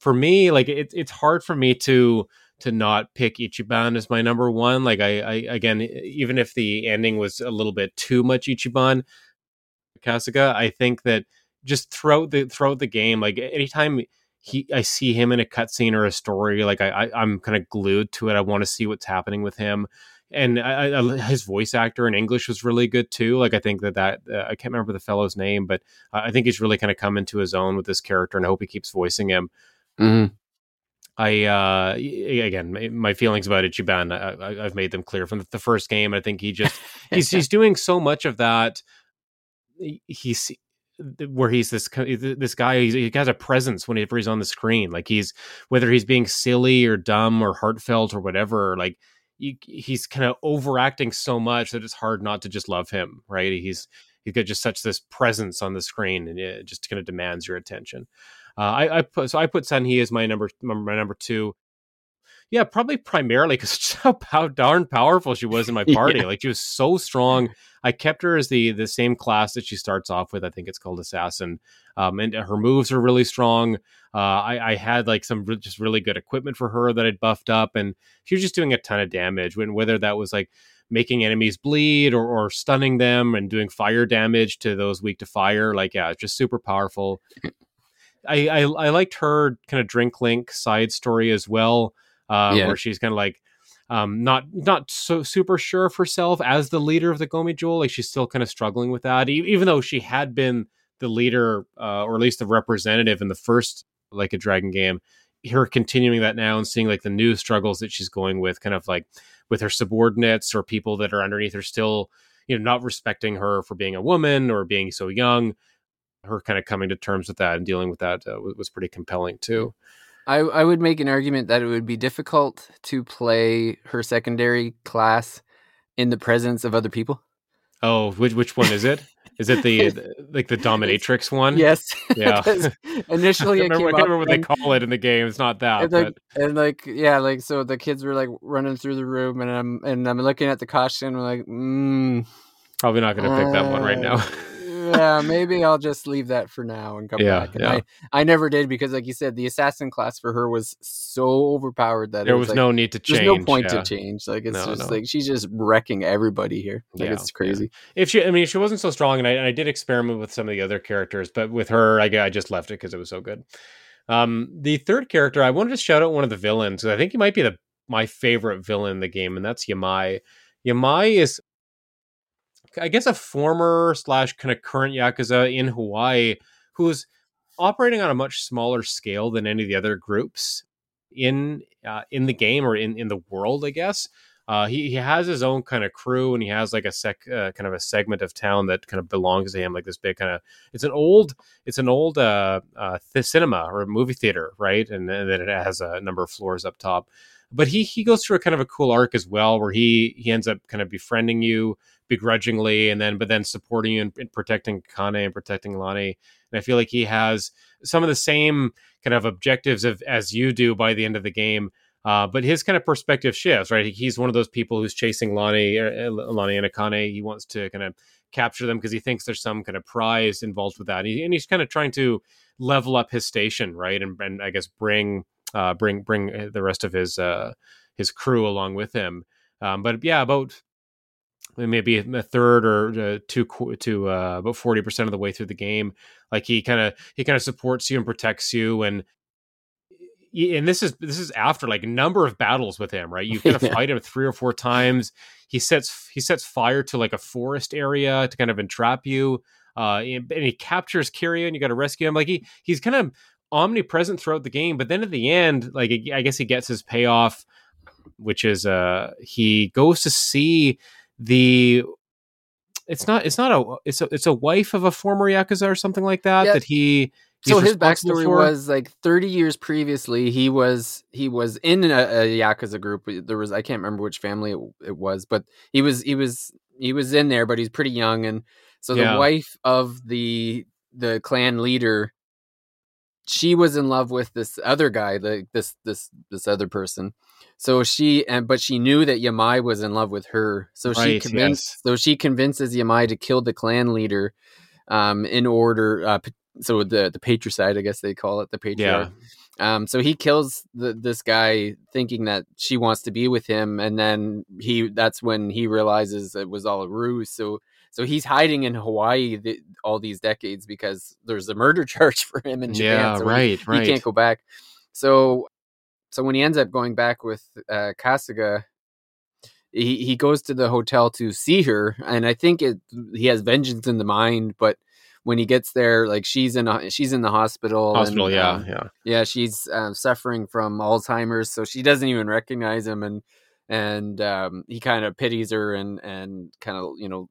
B: For me, like it, it's hard for me to to not pick Ichiban as my number one. Like I, I again, even if the ending was a little bit too much Ichiban Kasuga, I think that just throughout the throughout the game, like anytime he I see him in a cutscene or a story, like I, I I'm kind of glued to it. I want to see what's happening with him and I, I, his voice actor in English was really good too. Like I think that that uh, I can't remember the fellow's name, but I think he's really kind of come into his own with this character, and I hope he keeps voicing him. Mm-hmm. I uh again my feelings about Ichiban I, have made them clear from the first game. I think he just he's he's doing so much of that. He's where he's this this guy he has a presence whenever he's on the screen. Like he's whether he's being silly or dumb or heartfelt or whatever. Like he's kind of overacting so much that it's hard not to just love him, right? He's he's got just such this presence on the screen, and it just kind of demands your attention. Uh, I, I put so I put Seonhee as my number my number two. Yeah, probably primarily because how, how darn powerful she was in my party. yeah. Like she was so strong. I kept her as the the same class that she starts off with. I think it's called assassin, um, and her moves are really strong. Uh, I, I, had like some re- just really good equipment for her that I'd buffed up, and she was just doing a ton of damage. When whether that was like making enemies bleed or, or stunning them and doing fire damage to those weak to fire, like yeah, just super powerful. I, I, I liked her kind of drink link side story as well, uh, yeah. where she's kind of like um, not not so super sure of herself as the leader of the Geomijul. Like she's still kind of struggling with that, e- even though she had been the leader uh, or at least the representative in the first like a dragon game. Her continuing that now and seeing like the new struggles that she's going with, kind of like with her subordinates or people that are underneath her, still you know not respecting her for being a woman or being so young her kind of coming to terms with that and dealing with that uh, was, was pretty compelling too.
A: I, I would make an argument that it would be difficult to play her secondary class in the presence of other people.
B: Oh, which which one is it? Is it the like the dominatrix one?
A: Yes.
B: Yeah.
A: initially,
B: I, remember, I can't remember what they call it in the game. It's not that.
A: And like, and like, yeah, like so the kids were like running through the room, and I'm and I'm looking at the costume, and like, mm,
B: probably not going to pick uh, that one right now.
A: Yeah, maybe I'll just leave that for now and come yeah, back. And yeah. I, I never did because, like you said, the assassin class for her was so overpowered that
B: there was,
A: was like,
B: no need to change.
A: There's no point yeah. to change. Like it's no, just no. like she's just wrecking everybody here. Like yeah, it's crazy.
B: If she, I mean, she wasn't so strong, and I, and I did experiment with some of the other characters, but with her, I, I just left it because it was so good. Um, the third character, I wanted to shout out one of the villains. I think he might be the my favorite villain in the game, and that's Yamai. Yamai is I guess a former slash kind of current yakuza in Hawaii who's operating on a much smaller scale than any of the other groups in uh, in the game or in in the world. I guess uh, he he has his own kind of crew and he has like a sec uh, kind of a segment of town that kind of belongs to him, like this big kind of. It's an old it's an old uh, uh, cinema or movie theater, right? And, and then it has a number of floors up top but he he goes through a kind of a cool arc as well where he he ends up kind of befriending you begrudgingly and then but then supporting you and, protecting Kane and protecting Lonnie. And I feel like he has some of the same kind of objectives of, as you do by the end of the game. Uh, but his kind of perspective shifts, right? He's one of those people who's chasing Lonnie, uh, Lani and Akane. He wants to kind of capture them because he thinks there's some kind of prize involved with that. And, he, and he's kind of trying to level up his station, right? And, and I guess bring uh, bring bring the rest of his uh, his crew along with him. Um, but yeah, about maybe a third or uh, two to uh, about forty percent of the way through the game. Like he kind of he kind of supports you and protects you, and and this is this is after like a number of battles with him, right? You kind of yeah. fight him three or four times. He sets he sets fire to like a forest area to kind of entrap you. Uh, and, and he captures Kiryu, and you got to rescue him. Like he he's kind of omnipresent throughout the game, but then at the end, like I guess he gets his payoff, which is uh he goes to see the it's not it's not a it's a it's a wife of a former yakuza or something like that that he
A: so his backstory for. was like 30 years previously he was he was in a, a, yakuza group there was i can't remember which family it, it, was but he was he was he was in there but he's pretty young and so the yeah. wife of the the clan leader she was in love with this other guy the this this this other person so she and but she knew that Yamai was in love with her. So right, she convinced yes. so she convinces Yamai to kill the clan leader um in order uh so the the patricide, I guess they call it, the patriarch. Yeah. Um so he kills the, this guy thinking that she wants to be with him and then he that's when he realizes it was all a ruse. So so he's hiding in Hawaii the, all these decades because there's a murder charge for him in Japan.
B: Yeah,
A: so
B: right,
A: he,
B: right.
A: He can't go back. So so when he ends up going back with uh, Kasuga, he he goes to the hotel to see her, and I think it he has vengeance in the mind, but when he gets there, like she's in a, she's in the hospital.
B: Hospital, and, yeah, um, yeah,
A: yeah. She's uh, suffering from Alzheimer's, so she doesn't even recognize him, and and um, he kind of pities her and and kind of you know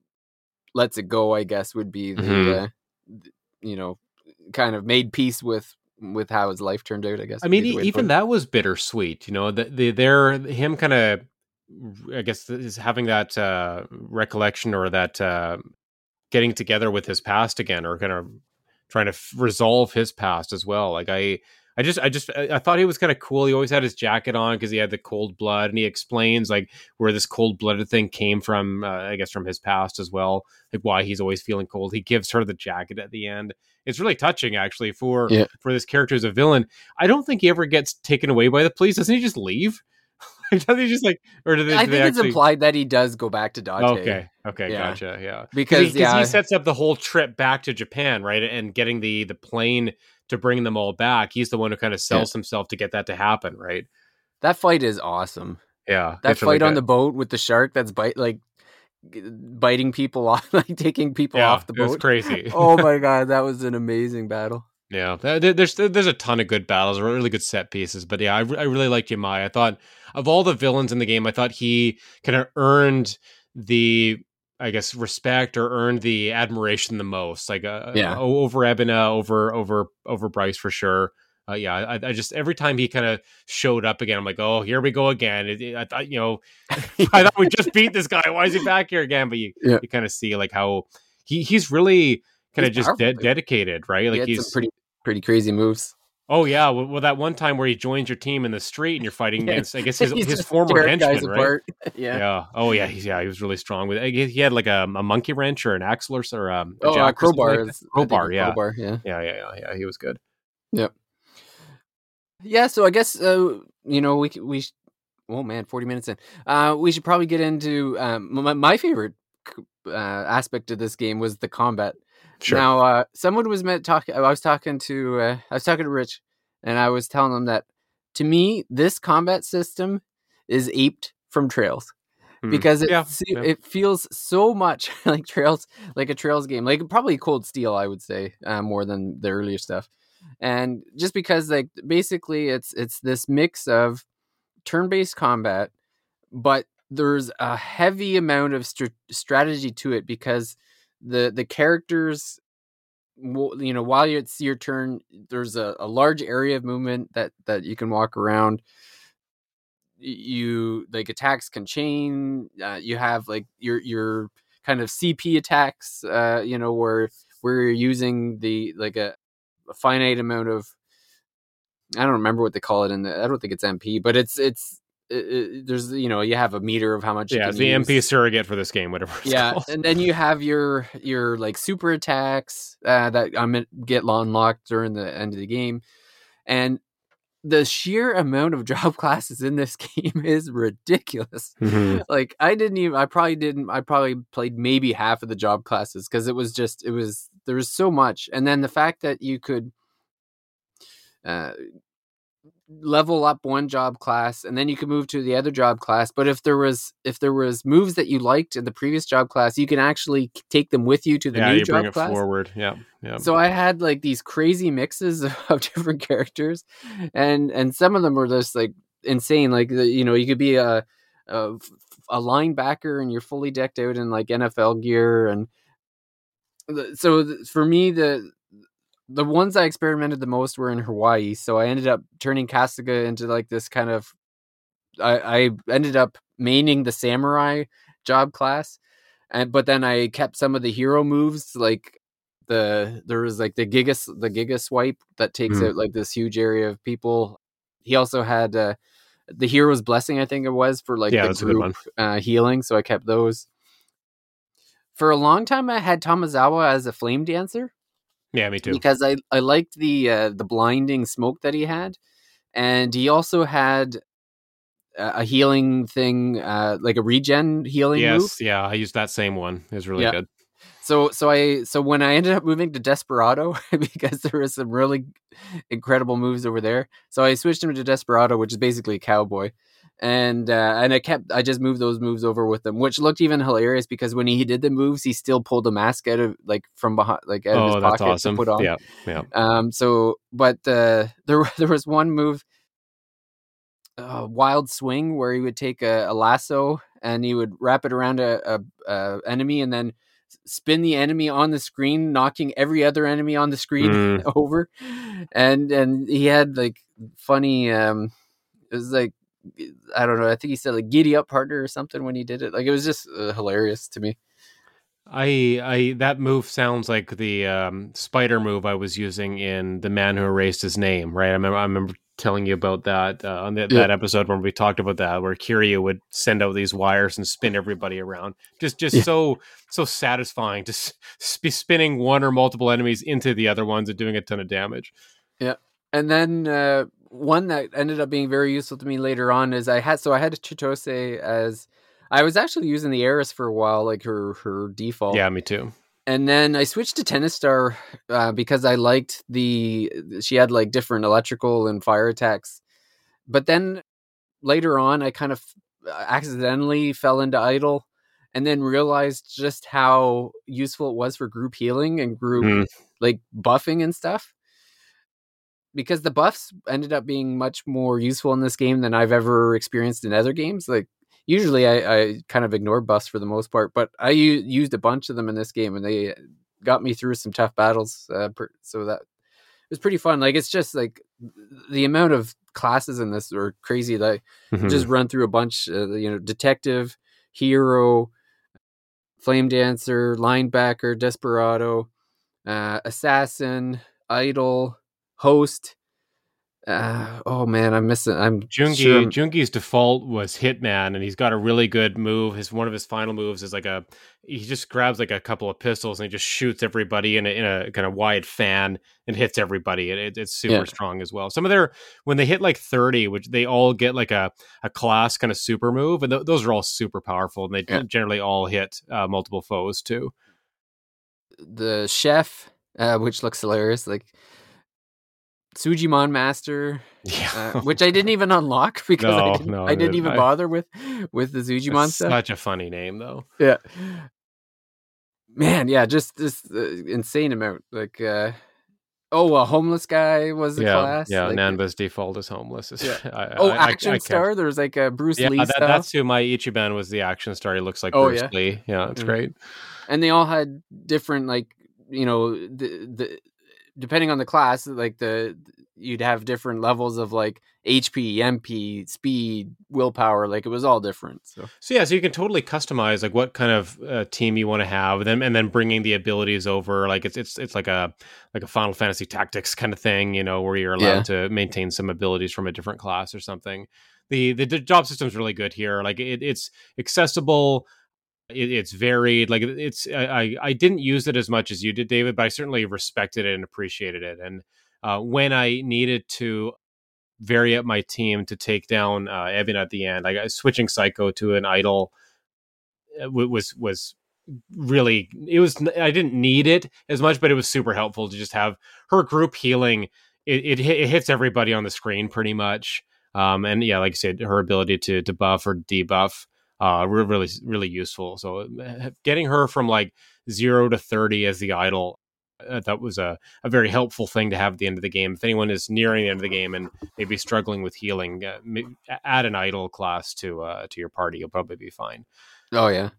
A: lets it go. I guess would be the mm-hmm. uh, you know kind of made peace with with how his life turned out. I guess.
B: I mean, even that was bittersweet. You know, the, the they're him kind of, I guess, is having that uh, recollection or that uh, getting together with his past again or kind of trying to f- resolve his past as well. Like I I just, I just, I thought he was kind of cool. He always had his jacket on because he had the cold blood, and he explains like where this cold blooded thing came from. Uh, I guess from his past as well, like why he's always feeling cold. He gives her the jacket at the end. It's really touching, actually, for yeah. for this character as a villain. I don't think he ever gets taken away by the police. Doesn't he just leave? does he just like, or do they?
A: I
B: do
A: think
B: they
A: it's implied that he does go back to Date.
B: Okay, okay, yeah. gotcha, yeah.
A: Because
B: he,
A: yeah,
B: he sets up the whole trip back to Japan, right, and getting the the plane to bring them all back. He's the one who kind of sells yeah. himself to get that to happen, right?
A: That fight is awesome.
B: Yeah,
A: that fight really on the boat with the shark that's bite like biting people off, like taking people
B: yeah,
A: off the boat.
B: crazy.
A: oh my god, that was an amazing battle.
B: Yeah, there's there's a ton of good battles, really good set pieces. But yeah, I, I really liked Yamai. I thought of all the villains in the game, I thought he kind of earned the I guess respect or earned the admiration the most. Like uh,
A: yeah,
B: over Ebina, over over over Bryce for sure. Uh, yeah, I, I, just every time he kind of showed up again, I'm like, oh, here we go again. It, it, I thought, you know, I thought we just beat this guy. Why is he back here again? But you, yeah. you kind of see like how he he's really kind of just de- dedicated, right? Like he he's
A: pretty pretty crazy moves.
B: Oh yeah, well, well, that one time where he joins your team in the street and you're fighting against, I guess his, his former henchman, right?
A: yeah,
B: yeah. Oh yeah, he's yeah, he was really strong with. He had like a, a monkey wrench or an axle or, or um,
A: a oh, uh, crowbar,
B: like crowbar, yeah.
A: crowbar, yeah,
B: yeah, yeah, yeah, yeah. He was good.
A: Yep. Yeah, so I guess uh, you know we we oh man, forty minutes in, uh, we should probably get into um, my, my favorite uh, aspect of this game was the combat.
B: Sure.
A: Now, uh, someone was met talking. I was talking to uh, I was talking to Rich, and I was telling him that to me, this combat system is aped from Trails hmm. because it yeah, yeah. it feels so much like Trails, like a Trails game, like probably Cold Steel, I would say, uh, more than the earlier stuff. And just because, like, basically, it's it's this mix of turn-based combat, but there's a heavy amount of st- strategy to it because the the characters you know while it's your turn there's a, a large area of movement that that you can walk around. You like attacks can chain uh, you have like your your kind of cp attacks uh you know where where you're using the like a, a finite amount of i don't remember what they call it in the i don't think it's mp but it's it's it, there's you know you have a meter of how much
B: yeah the
A: use.
B: mp surrogate for this game whatever
A: yeah
B: called.
A: and then you have your your like super attacks uh, that i'm get unlocked during the end of the game and the sheer amount of job classes in this game is ridiculous
B: mm-hmm.
A: like i didn't even i probably didn't i probably played maybe half of the job classes because it was just it was there was so much and then the fact that you could uh, level up one job class and then you can move to the other job class but if there was if there was moves that you liked in the previous job class you can actually take them with you to the
B: yeah,
A: new
B: you
A: job
B: bring it
A: class.
B: forward. Yeah yeah
A: so i had like these crazy mixes of different characters and and some of them were just like insane like you know you could be a a, a linebacker and you're fully decked out in like nfl gear and so for me the the ones I experimented the most were in Hawaii. So I ended up turning Kasuga into like this kind of I, I ended up maining the samurai job class. And but then I kept some of the hero moves like the there was like the giga the giga swipe that takes mm. out like this huge area of people. He also had uh, the hero's blessing, I think it was for like
B: yeah,
A: the group uh, healing. So I kept those. For a long time, I had Tomizawa as a flame dancer.
B: Yeah, me too.
A: Because I I liked the uh, the blinding smoke that he had, and he also had a healing thing, uh, like a regen healing.
B: Yes,
A: move.
B: yeah, I used that same one. It was really yeah. good.
A: So so I so when I ended up moving to Desperado because there was some really incredible moves over there, so I switched him to Desperado, which is basically a cowboy and uh, and I kept I just moved those moves over with him, which looked even hilarious because when he did the moves, he still pulled a mask out of like from behind, like out
B: oh,
A: of his pocket
B: awesome.
A: to put on.
B: Yeah, yeah.
A: Um. So, but uh, there there was one move, uh, wild swing, where he would take a, a, lasso and he would wrap it around a, a, a, enemy and then spin the enemy on the screen, knocking every other enemy on the screen mm. over. And and he had like funny. Um, it was like I don't know. I think he said like "giddy up, partner" or something when he did it. Like it was just uh, hilarious to me.
B: I I that move sounds like the um, spider move I was using in the man who erased his name. Right, I remember I remember telling you about that uh, on the, yeah. that episode when we talked about that, where Kiryu would send out these wires and spin everybody around. Just just yeah. so so satisfying to be spinning one or multiple enemies into the other ones and doing a ton of damage.
A: Yeah, and then uh, one that ended up being very useful to me later on is I had so I had Chitose as I was actually using the Aeris for a while, like her her default.
B: Yeah, me too.
A: And then I switched to Tennis Star uh, because I liked the she had like different electrical and fire attacks. But then later on, I kind of accidentally fell into Idol, and then realized just how useful it was for group healing and group mm. like buffing and stuff because the buffs ended up being much more useful in this game than I've ever experienced in other games. Like usually I, I kind of ignore buffs for the most part, but I u- used a bunch of them in this game and they got me through some tough battles. Uh, per, so that was pretty fun. Like it's just like the amount of classes in this are crazy. That mm-hmm. just run through a bunch. Uh, you know, detective, hero, flame dancer, linebacker, desperado, uh, assassin, idol, host, uh, oh man, I'm missing. I'm
B: Jungi. Sure Jungi's default was Hitman, and he's got a really good move. His one of his final moves is like a he just grabs like a couple of pistols and he just shoots everybody in a, in a kind of wide fan and hits everybody. It, it, it's super yeah. strong as well. Some of their when they hit like thirty, which they all get like a a class kind of super move, and th- those are all super powerful, and they yeah. generally all hit uh, multiple foes too.
A: The chef, uh, which looks hilarious, like Sujimon Master, yeah. uh, which I didn't even unlock because no, I didn't, no, I didn't even I, bother with with the Sujimon stuff.
B: Such a funny name, though.
A: Yeah, man, yeah, just this uh, insane amount. Like, uh, oh, a homeless guy was the
B: yeah,
A: class.
B: Yeah,
A: like,
B: Nanba's default is homeless.
A: Yeah. I, oh, action star. There's like a Bruce
B: yeah,
A: Lee.
B: That, that's who my Ichiban was. The action star. He looks like oh, Bruce Lee. Yeah, it's mm-hmm. great.
A: And they all had different like you know the the depending on the class, like the you'd have different levels of like HP, MP, speed, willpower. Like it was all different. So,
B: so yeah, so you can totally customize like what kind of uh, team you want to have, and then and then bringing the abilities over. Like it's it's it's like a like a Final Fantasy Tactics kind of thing, you know, where you're allowed yeah. to maintain some abilities from a different class or something. The the, the job system's really good here. Like it, it's accessible it, it's varied. Like it's I I didn't use it as much as you did, David, but I certainly respected it and appreciated it. And uh, when I needed to vary up my team to take down uh, Evan at the end, like switching Saeko to an idol uh, was was really it was I didn't need it as much, but it was super helpful to just have her group healing. It, it, it hits everybody on the screen pretty much. Um, and yeah, like I said, her ability to to buff or debuff uh, really really useful. So uh, getting her from like zero to thirty as the idol. Uh, that was a, a very helpful thing to have at the end of the game. If anyone is nearing the end of the game and maybe struggling with healing, uh, add an idol class to uh, to your party. You'll probably be fine.
A: Oh yeah.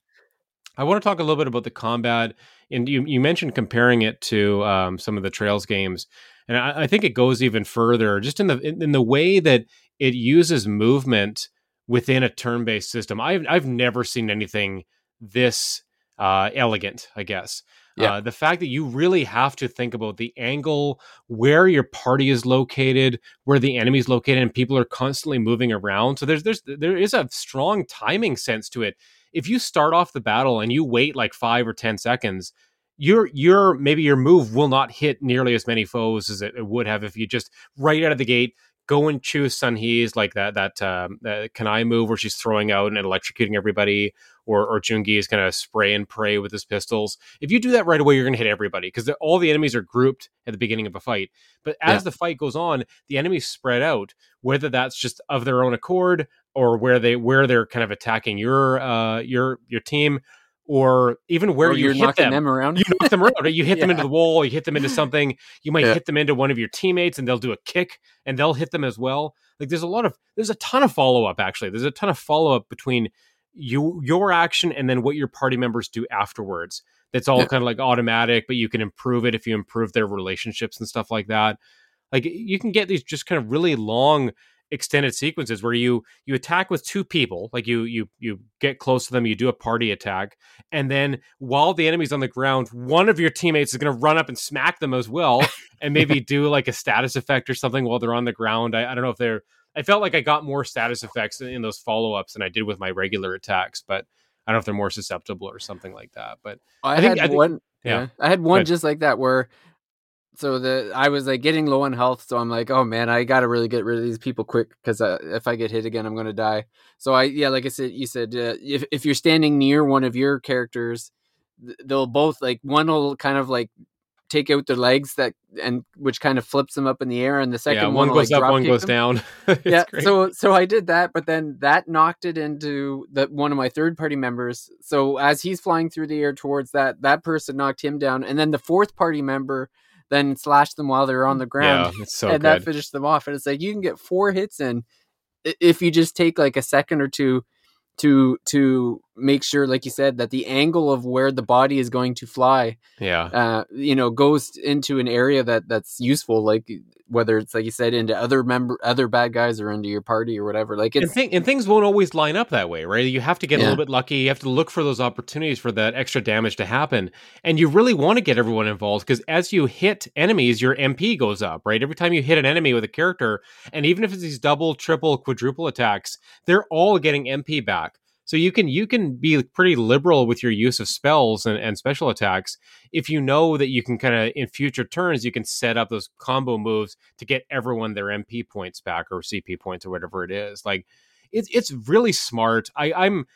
B: I want to talk a little bit about the combat, and you you mentioned comparing it to um, some of the Trails games, and I, I, think it goes even further, just in the in, in the way that it uses movement within a turn-based system. I've I've never seen anything this uh, elegant. I guess. Yeah. Uh, the fact that you really have to think about the angle, where your party is located, where the enemy is located, and people are constantly moving around. So there's there's there is a strong timing sense to it. If you start off the battle and you wait like five or ten seconds, your your maybe your move will not hit nearly as many foes as it, it would have if you just right out of the gate go and choose Seonhee's like that that um, that Kanai move where she's throwing out and electrocuting everybody, or or Jungi is going to spray and pray with his pistols. If you do that right away, you're going to hit everybody because all the enemies are grouped at the beginning of a fight. But as yeah. the fight goes on, the enemies spread out, whether that's just of their own accord or where they where they're kind of attacking your uh your your team or even where or you hit them.
A: them. around.
B: you knock them around. Right? You hit yeah. them into the wall. You hit them into something. You might yeah. hit them into one of your teammates, and they'll do a kick, and they'll hit them as well. Like there's a lot of there's a ton of follow up. Actually, there's a ton of follow up between you your action and then what your party members do afterwards. That's all yeah. kind of like automatic, but you can improve it if you improve their relationships and stuff like that. Like you can get these just kind of really long extended sequences where you you attack with two people like you you you get close to them you do a party attack and then while the enemy's on the ground one of your teammates is going to run up and smack them as well and maybe do like a status effect or something while they're on the ground i, I don't know if they're i felt like i got more status effects in, in those follow-ups than i did with my regular attacks but i don't know if they're more susceptible or something like that but
A: i, I think, had I think, one yeah. yeah. i had one just like that where so the I was like getting low on health, so I'm like, oh man, I gotta really get rid of these people quick because uh, if I get hit again, I'm gonna die. So I yeah, like I said, you said uh, if if you're standing near one of your characters, they'll both like one will kind of like take out their legs that and which kind of flips them up in the air, and the second yeah,
B: one,
A: one
B: goes
A: like,
B: up, one goes them. down.
A: yeah, great. so so I did that, but then that knocked it into the one of my third party members. So as he's flying through the air towards that, that person knocked him down, and then the fourth party member then slash them while they're on the ground.
B: Yeah, so
A: and
B: good.
A: that finished them off. And it's like you can get four hits in if you just take like a second or two to to make sure like you said that the angle of where the body is going to fly
B: yeah.
A: uh you know goes into an area that that's useful like whether it's like you said into other member other bad guys or into your party or whatever like
B: it's, and, thing, and things won't always line up that way right? You have to get yeah. a little bit lucky you have to look for those opportunities for that extra damage to happen and you really want to get everyone involved because as you hit enemies your mp goes up right? Every time you hit an enemy with a character and even if it's these double triple quadruple attacks they're all getting mp back so you can you can be pretty liberal with your use of spells and, and special attacks if you know that you can kind of in future turns you can set up those combo moves to get everyone their MP points back or CP points or whatever it is. Like it's it's really smart. I, I'm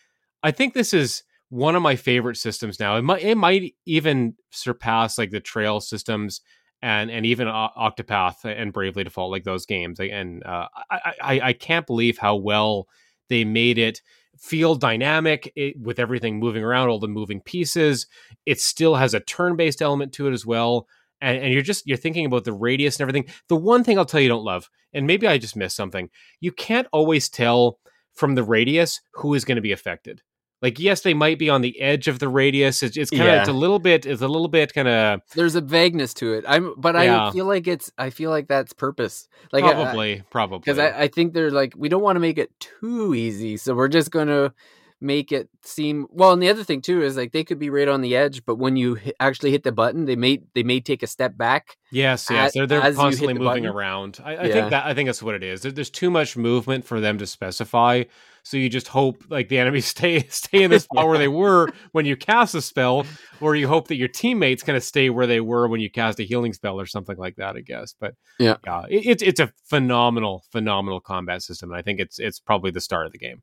B: I think this is one of my favorite systems now. It might it might even surpass like the trail systems and and even Octopath and Bravely Default, like those games. And uh, I, I I can't believe how well they made it feel dynamic it, with everything moving around, all the moving pieces. It still has a turn-based element to it as well. And, and, you're just you're thinking about the radius and everything. The one thing I'll tell you don't love, and maybe I just missed something, you can't always tell from the radius who is going to be affected like yes they might be on the edge of the radius it's, it's kind of yeah. it's a little bit it's a little bit kind of
A: there's a vagueness to it i'm but yeah. i feel like it's i feel like that's purpose like
B: probably
A: I,
B: probably
A: because I, I think they're like we don't want to make it too easy so we're just gonna make it seem well and the other thing too is like they could be right on the edge but when you hit, actually hit the button they may they may take a step back
B: yes yes they're, they're constantly the moving button. around I, I yeah. think that i think that's what it is there's too much movement for them to specify so you just hope like the enemies stay stay in the spot where they were when you cast a spell or you hope that your teammates kind of stay where they were when you cast a healing spell or something like that i guess but
A: yeah,
B: yeah it, it's it's a phenomenal phenomenal combat system and i think it's it's probably the start of the game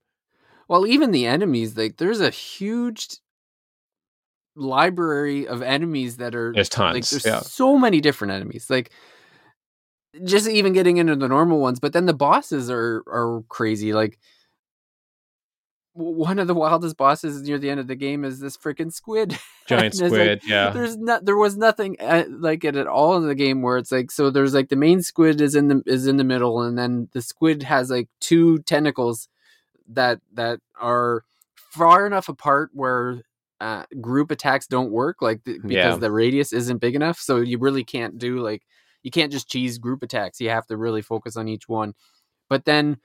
A: well, even the enemies, like there's a huge library of enemies that are
B: there's tons.
A: Like there's
B: yeah.
A: so many different enemies. Like just even getting into the normal ones, but then the bosses are are crazy. Like one of the wildest bosses near the end of the game is this freaking squid.
B: Giant squid,
A: like,
B: yeah.
A: There's not there was nothing at, uh, like it at all in the game where it's like so there's like the main squid is in the is in the middle and then the squid has like two tentacles that that are far enough apart where uh, group attacks don't work, like because yeah. the radius isn't big enough. So you really can't do like you can't just cheese group attacks. You have to really focus on each one. But then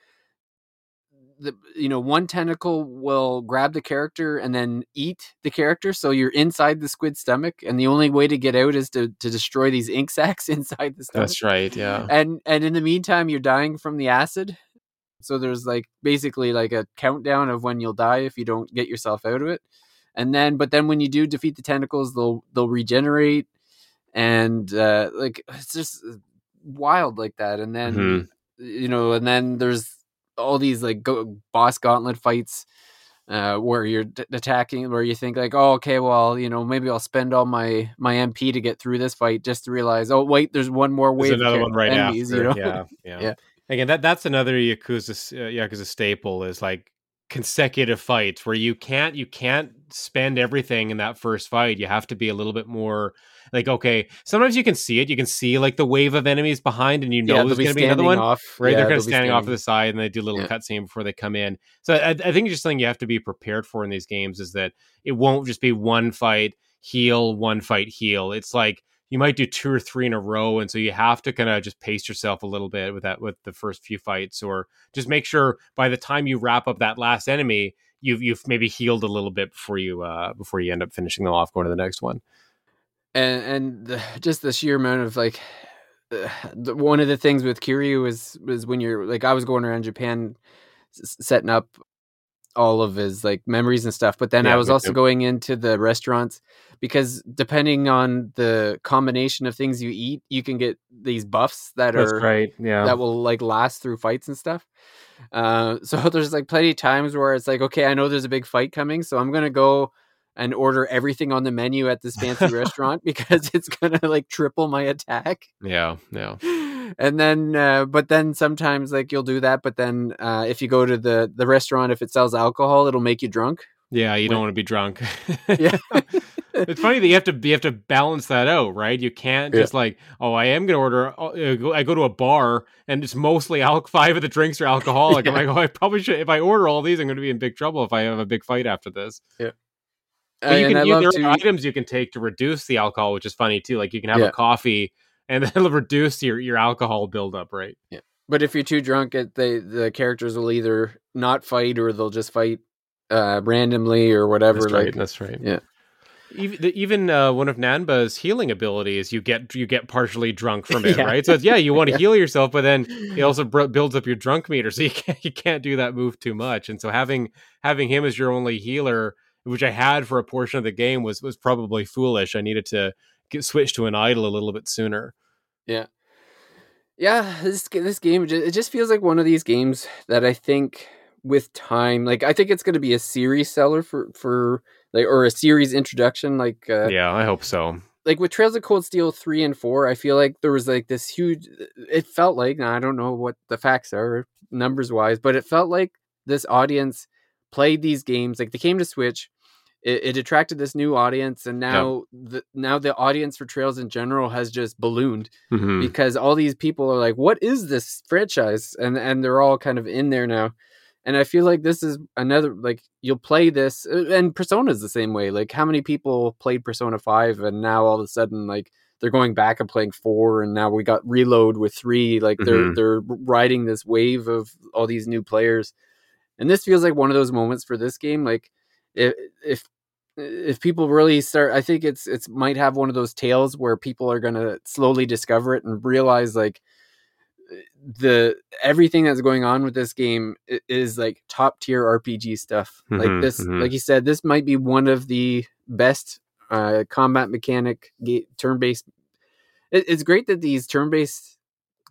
A: the you know one tentacle will grab the character and then eat the character so you're inside the squid stomach and the only way to get out is to to destroy these ink sacs inside the stomach
B: that's right yeah
A: and and in the meantime you're dying from the acid so there's like basically like a countdown of when you'll die if you don't get yourself out of it. And then but then when you do defeat the tentacles, they'll they'll regenerate and uh like it's just wild like that. And then mm-hmm. you know, and then there's all these like go- boss gauntlet fights uh, where you're d- attacking, where you think like, oh, okay, well, you know, maybe I'll spend all my my MP to get through this fight, just to realize, oh, wait, there's one more wave.
B: There's another one right
A: enemies,
B: after.
A: You know?
B: Yeah, yeah, yeah again that that's another yakuza uh, yakuza staple is like consecutive fights where you can't you can't spend everything in that first fight you have to be a little bit more like okay sometimes you can see it you can see like the wave of enemies behind and you know yeah, there's going to be another one
A: off.
B: right
A: yeah,
B: they're kind of standing, standing, off to the side and they do a little yeah. cutscene before they come in so I, I think it's just something you have to be prepared for in these games is that it won't just be one fight heal one fight heal it's like you might do two or three in a row, and so you have to kind of just pace yourself a little bit with that with the first few fights, or just make sure by the time you wrap up that last enemy, you've you've maybe healed a little bit before you uh before you end up finishing them off, going to the next one.
A: And and the, just the sheer amount of like the, one of the things with Kiryu is was when you're like I was going around Japan s- setting up all of his like memories and stuff, but then
B: Yeah,
A: I was also going into the restaurants because depending on the combination of things you eat, you can get these buffs that
B: That's
A: are
B: right. Yeah.
A: that will like last through fights and stuff. Uh, so there's like plenty of times where it's like, okay, I know there's a big fight coming, so I'm gonna go and order everything on the menu at this fancy restaurant because it's gonna like triple my attack.
B: yeah. Yeah.
A: And then, uh, but then sometimes like you'll do that, but then uh, if you go to the the restaurant, if it sells alcohol, it'll make you drunk.
B: Yeah, you
A: When-
B: don't want to be drunk.
A: Yeah.
B: it's funny that you have to you have to balance that out, right? You can't
A: Yeah.
B: just like, oh, I am gonna order. uh, I go to a bar and it's mostly al- five of the drinks are alcoholic. I'm like, oh, I probably should. If I order all these, I'm going to be in big trouble if I have a big fight after this. But you can you, there
A: to
B: are items you can take to reduce the alcohol, which is funny too. Like you can have
A: Yeah.
B: a coffee and then it'll reduce your your alcohol buildup, right? Yeah.
A: But if you're too drunk, it they the characters will either not fight or they'll just fight uh, randomly or whatever.
B: That's
A: like,
B: right. That's right.
A: yeah.
B: Even, the- even uh, one of Nanba's healing abilities, you get you get partially drunk from it,
A: Yeah.
B: right? So it's, yeah, you want to
A: Yeah.
B: heal yourself, but then it also br- builds up your drunk meter, so you can't you can't do that move too much. And so having having him as your only healer, which I had for a portion of the game, was was probably foolish. I needed to get switch to an idol a little bit sooner.
A: yeah yeah. this this game it just feels like one of these games that i think with time like i think it's going to be a series seller for for like or a series introduction like uh
B: yeah, I hope so.
A: like with trails of cold steel 3 and 4 i feel like there was like this huge it felt like now i don't know what the facts are numbers wise but it felt like this audience played these games like they came to switch it, it attracted this new audience and now the now the audience for trails in general has just ballooned
B: Mhm.
A: because all these people are like, "What is this franchise?" and and they're all kind of in there now. And I feel like this is another like you'll play this, uh, and Persona's the same way. Like, how many people played Persona Five, and now all of a sudden, like they're going back and playing four, and now we got Reload with three. Like they're
B: Mhm.
A: they're riding this wave of all these new players, and this feels like one of those moments for this game. Like if if if people really start i think it's it's might have one of those tales where people are going to slowly discover it and realize like the everything that's going on with this game is like top tier rpg stuff
B: Mhm,
A: like this
B: mhm.
A: like you said this might be one of the best uh combat mechanic turn-based it, it's great that these turn-based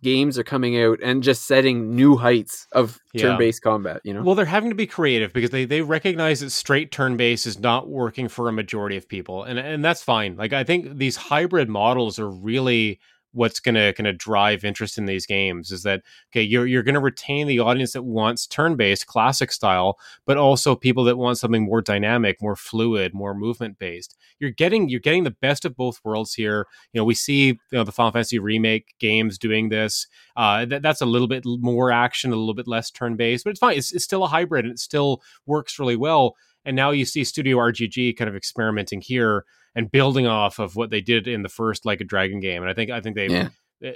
A: games are coming out and just setting new heights of
B: Yeah.
A: turn-based combat you know
B: Well, they're having to be creative because they they recognize that straight turn based is not working for a majority of people, and and that's fine. Like I think these hybrid models are really what's gonna gonna drive interest in these games. Is that okay? You're you're gonna retain the audience that wants turn based classic style, but also people that want something more dynamic, more fluid, more movement based. You're getting you're getting the best of both worlds here. You know, we see you know the Final Fantasy remake games doing this. Uh, that, that's a little bit more action, a little bit less turn based, but it's fine. It's, it's still a hybrid and it still works really well. And now you see Studio RGG kind of experimenting here and building off of what they did in the first Like a Dragon game. And I think I think they've
A: Yeah.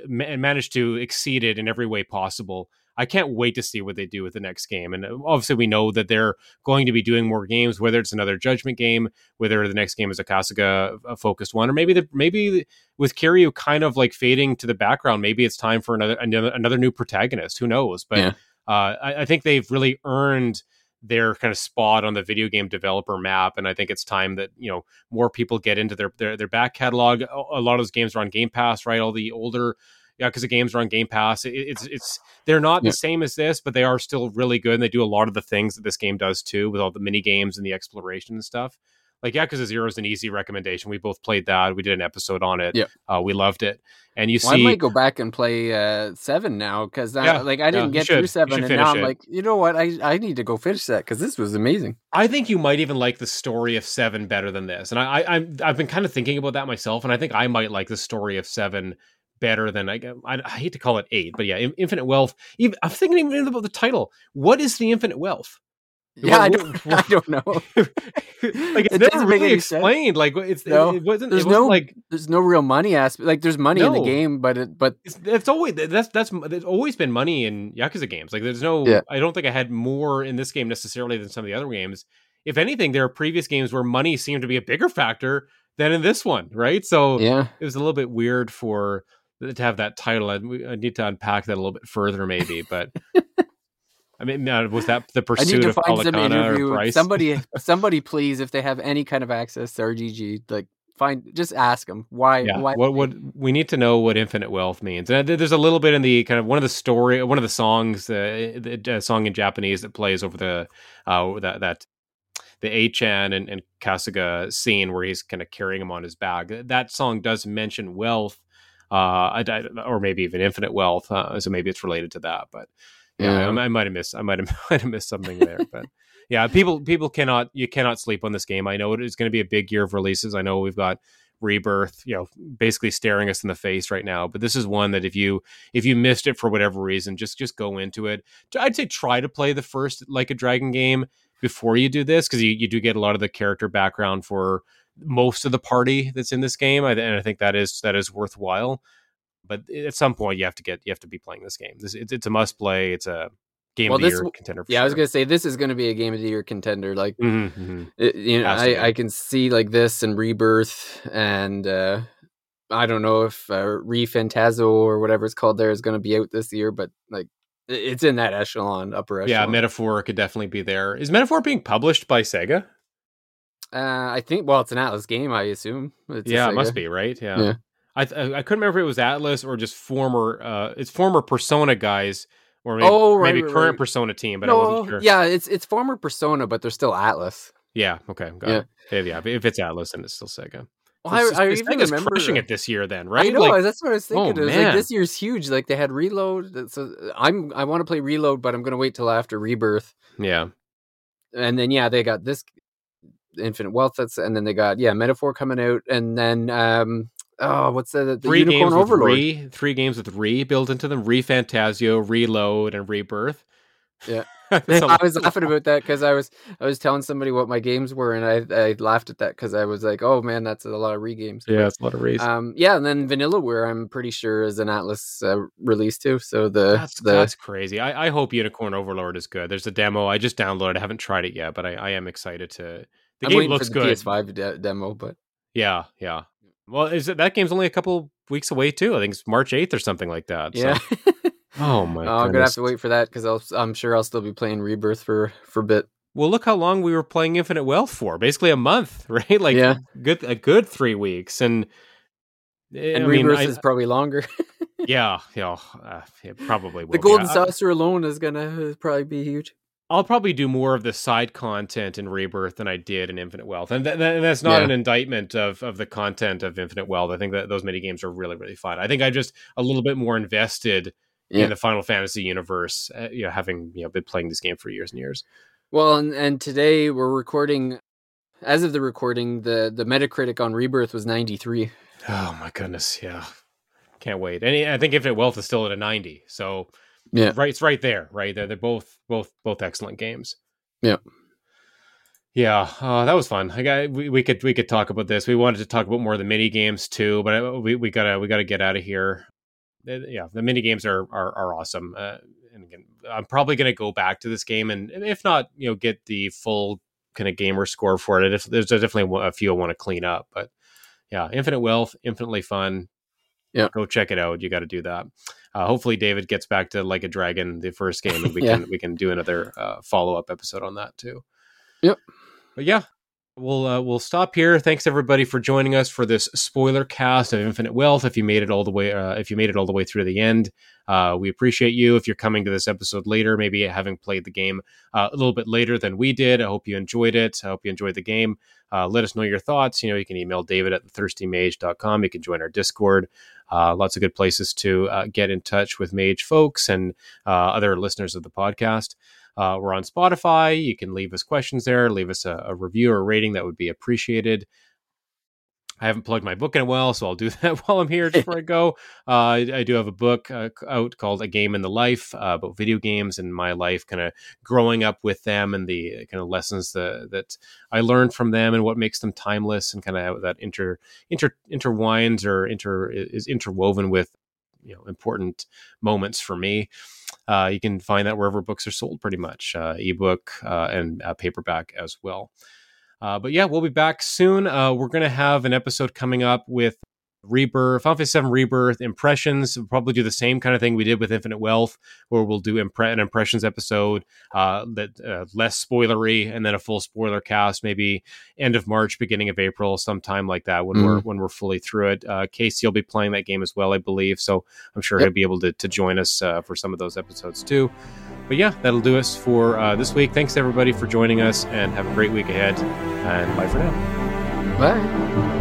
B: ma- managed to exceed it in every way possible. I can't wait to see what they do with the next game. And uh, obviously, we know that they're going to be doing more games, whether it's another Judgment game, whether the next game is a Kasuga uh, focused one, or maybe the maybe with Kiryu kind of like fading to the background, maybe it's time for another another, another new protagonist. Who knows? But
A: Yeah.
B: uh, I, I think they've really earned their kind of spot on the video game developer map, and I think it's time that you know more people get into their their, their back catalog. A lot of those games are on Game Pass, right? All the older yeah, because the games are on Game Pass. It, it's it's they're not
A: Yeah.
B: the same as this, but they are still really good, and they do a lot of the things that this game does too, with all the mini games and the exploration and stuff. Like Yakuza Zero is an easy recommendation. We both played that. We did an episode on it.
A: Yeah.
B: uh, we loved it. And you
A: Well, I might go back and play uh, seven now because
B: Yeah,
A: like I didn't
B: you
A: get
B: should.
A: Through seven, and now I'm
B: it.
A: like, you know what? I I need to go finish that because this was amazing.
B: I think you might even like the story of Seven better than this. And I, I I'm I've been kind of thinking about that myself, and I think I might like the story of Seven better than I, I, I hate to call it eight, but yeah, Infinite Wealth. Even, I'm thinking even about the title. What is the Infinite Wealth?
A: Yeah, I don't,
B: what-
A: I don't know.
B: like it's
A: It
B: never really
A: any sense.
B: explained. Like it's
A: No,
B: it wasn't.
A: there's
B: it wasn't
A: no-
B: like
A: There's no real money aspect. Like there's money in the game, but it, but
B: it's, it's always that's that's there's always been money in Yakuza games. Like there's no.
A: Yeah.
B: I don't think I had more in this game necessarily than some of the other games. If anything, there are previous games where money seemed to be a bigger factor than in this one, right? So
A: yeah,
B: it was a little bit weird for to have that title. I, I need to unpack that a little bit further, maybe. But I mean, uh, was that the
A: I
B: pursuit
A: need to
B: of
A: find some interview.
B: Bryce?
A: Somebody, somebody, please, if they have any kind of access to RGG, like find, just ask them why.
B: yeah.
A: why
B: What what we need to know what infinite wealth means. And there's a little bit in the kind of one of the story, one of the songs, uh, the uh, song in Japanese that plays over the uh that that the Achan and, and Kasuga scene where he's kind of carrying him on his back. That song does mention wealth, uh, I, I- or maybe even infinite wealth. Uh, so maybe it's related to that. But yeah. I, I might have missed. I might have might have missed something there. But yeah, people people cannot you cannot sleep on this game. I know it is going to be a big year of releases. I know we've got rebirth you know basically staring us in the face right now but this is one that if you if you missed it for whatever reason just just go into it i'd say try to play the first like a dragon game before you do this because you, you do get a lot of the character background for most of the party that's in this game and i think that is that is worthwhile but at some point you have to get you have to be playing this game this it's, it's a must play it's a game
A: Well,
B: of the
A: this
B: year contender for
A: yeah, I was gonna say this is gonna be a game of the year contender. Like,
B: Mhm, mhm.
A: it, you know,
B: Has to be.
A: I, I can see like this and Rebirth, and uh I don't know if uh, Refantazo or whatever it's called there is gonna be out this year, but like it's in that echelon, upper echelon.
B: yeah metaphor could definitely be there is metaphor being published by sega
A: uh, I think. Well, it's an Atlus game, I assume. It's
B: yeah, it must be right. Yeah,
A: Yeah.
B: I th- I couldn't remember if it was Atlus or just former. Uh, it's former Persona guys, or maybe,
A: Oh, right,
B: maybe
A: right,
B: current
A: right.
B: Persona team, but I
A: no,
B: wasn't sure.
A: yeah, it's it's former Persona, but they're still Atlus.
B: yeah, okay, got
A: Yeah.
B: it. yeah. If it's Atlus, then it's still Sega.
A: Well, I, I
B: Sega's
A: even remember
B: crushing it this year, then right?
A: I know
B: Like,
A: that's what I was
B: oh,
A: thinking. it was like this year's huge. Like they had Reload. So I'm I want to play Reload, but I'm gonna wait till after Rebirth.
B: yeah,
A: And then yeah, they got this Infinite Wealth. That's and then they got yeah Metaphor coming out, and then um oh what's the the
B: three
A: Unicorn
B: games
A: Overlord?
B: with re, three games with re built into them: Re Fantazio, Reload, and Rebirth.
A: Yeah. I was laughing about that because I was I was telling somebody what my games were, and I I laughed at that because I was like, oh man, that's a lot of re games.
B: Yeah, it's a lot of re's.
A: Um, yeah, and then Vanilla Vanillaware, I'm pretty sure is an Atlus uh, release too. So the
B: That's
A: the
B: that's crazy. I, I hope Unicorn Overlord is good. There's a demo. I just downloaded. I haven't tried it yet, but I, I am excited to. The
A: I'm
B: game looks
A: for the
B: good.
A: PS5 de- demo, but
B: Yeah, yeah. Well, is it that game's only a couple weeks away too? I think it's March eighth or something like that. so-
A: yeah,
B: Oh my.
A: Oh, I'm gonna have to wait for that because I'm sure I'll still be playing Rebirth for for a bit.
B: Well, look how long we were playing Infinite Wealth for. Basically a month, right? Like
A: Yeah.
B: good a good three weeks, and eh,
A: And
B: I mean,
A: Rebirth
B: I-
A: is probably longer.
B: yeah, yeah, uh, it probably will.
A: the. Golden
B: I-
A: Saucer alone is gonna uh, probably be huge.
B: I'll probably do more of the side content in Rebirth than I did in Infinite Wealth, and, th- that's not
A: Yeah.
B: an indictment of of the content of Infinite Wealth. I think that those mini games are really really fun. I think I'm just a little bit more invested
A: Yeah.
B: in the Final Fantasy universe, uh, you know, having you know been playing this game for years and years.
A: Well, and, and today we're recording. As of the recording, the the Metacritic on Rebirth was 93.
B: Oh my goodness, yeah, can't wait. And I think Infinite Wealth is still at a ninety, so
A: Yeah.
B: right, it's right there, right there. They're both both both excellent games.
A: Yeah.
B: Yeah, uh, that was fun. I got we, we could we could talk about this. We wanted to talk about more of the mini games too, but we we gotta we gotta get out of here. Uh, Yeah, the mini games are are, are awesome. Uh, and again, I'm probably gonna go back to this game, and and if not, you know, get the full kind of gamer score for it. If there's definitely a few I want to clean up, but yeah, Infinite Wealth, infinitely fun.
A: Yeah.
B: go check it out. You got to do that. Uh, hopefully, David gets back to Like a Dragon, the first game, and we
A: Yeah.
B: can we can do another uh, follow up episode on that too.
A: Yep.
B: But yeah, we'll uh, we'll stop here. Thanks everybody for joining us for this spoiler cast of Infinite Wealth. If you made it all the way, uh, if you made it all the way through the end, uh, we appreciate you. If you're coming to this episode later, maybe having played the game uh, a little bit later than we did, I hope you enjoyed it. I hope you enjoyed the game. Uh, let us know your thoughts. You know, you can email David at thirstymage.com. You can join our Discord. Uh, lots of good places to uh, get in touch with Mage folks and uh, other listeners of the podcast. Uh, we're on Spotify. You can leave us questions there, leave us a, a review or rating. That would be appreciated. I haven't plugged my book in a while, so I'll do that while I'm here before I go. Uh, I, I, do have a book uh, out called A Game in the Life uh, about video games and my life, kind of growing up with them and the kind of lessons that, that I learned from them and what makes them timeless and kind of that inter, inter intertwines or inter is interwoven with you know important moments for me. Uh, you can find that wherever books are sold, pretty much, uh, ebook uh, and paperback as well. Uh, but yeah, we'll be back soon. Uh, we're going to have an episode coming up with Rebirth, Final Fantasy VII Rebirth impressions. We'll probably do the same kind of thing we did with Infinite Wealth, where we'll do impre- an impressions episode uh, that uh, less spoilery, and then a full spoiler cast, maybe end of March, beginning of April, sometime like that when mm. we're when we're fully through it. Uh, Casey will be playing that game as well, I believe, so I'm sure yep. he'll be able to, to join us uh, for some of those episodes too. But yeah, that'll do us for uh, this week. Thanks everybody for joining us, and have a great week ahead. And bye for now.
A: Bye.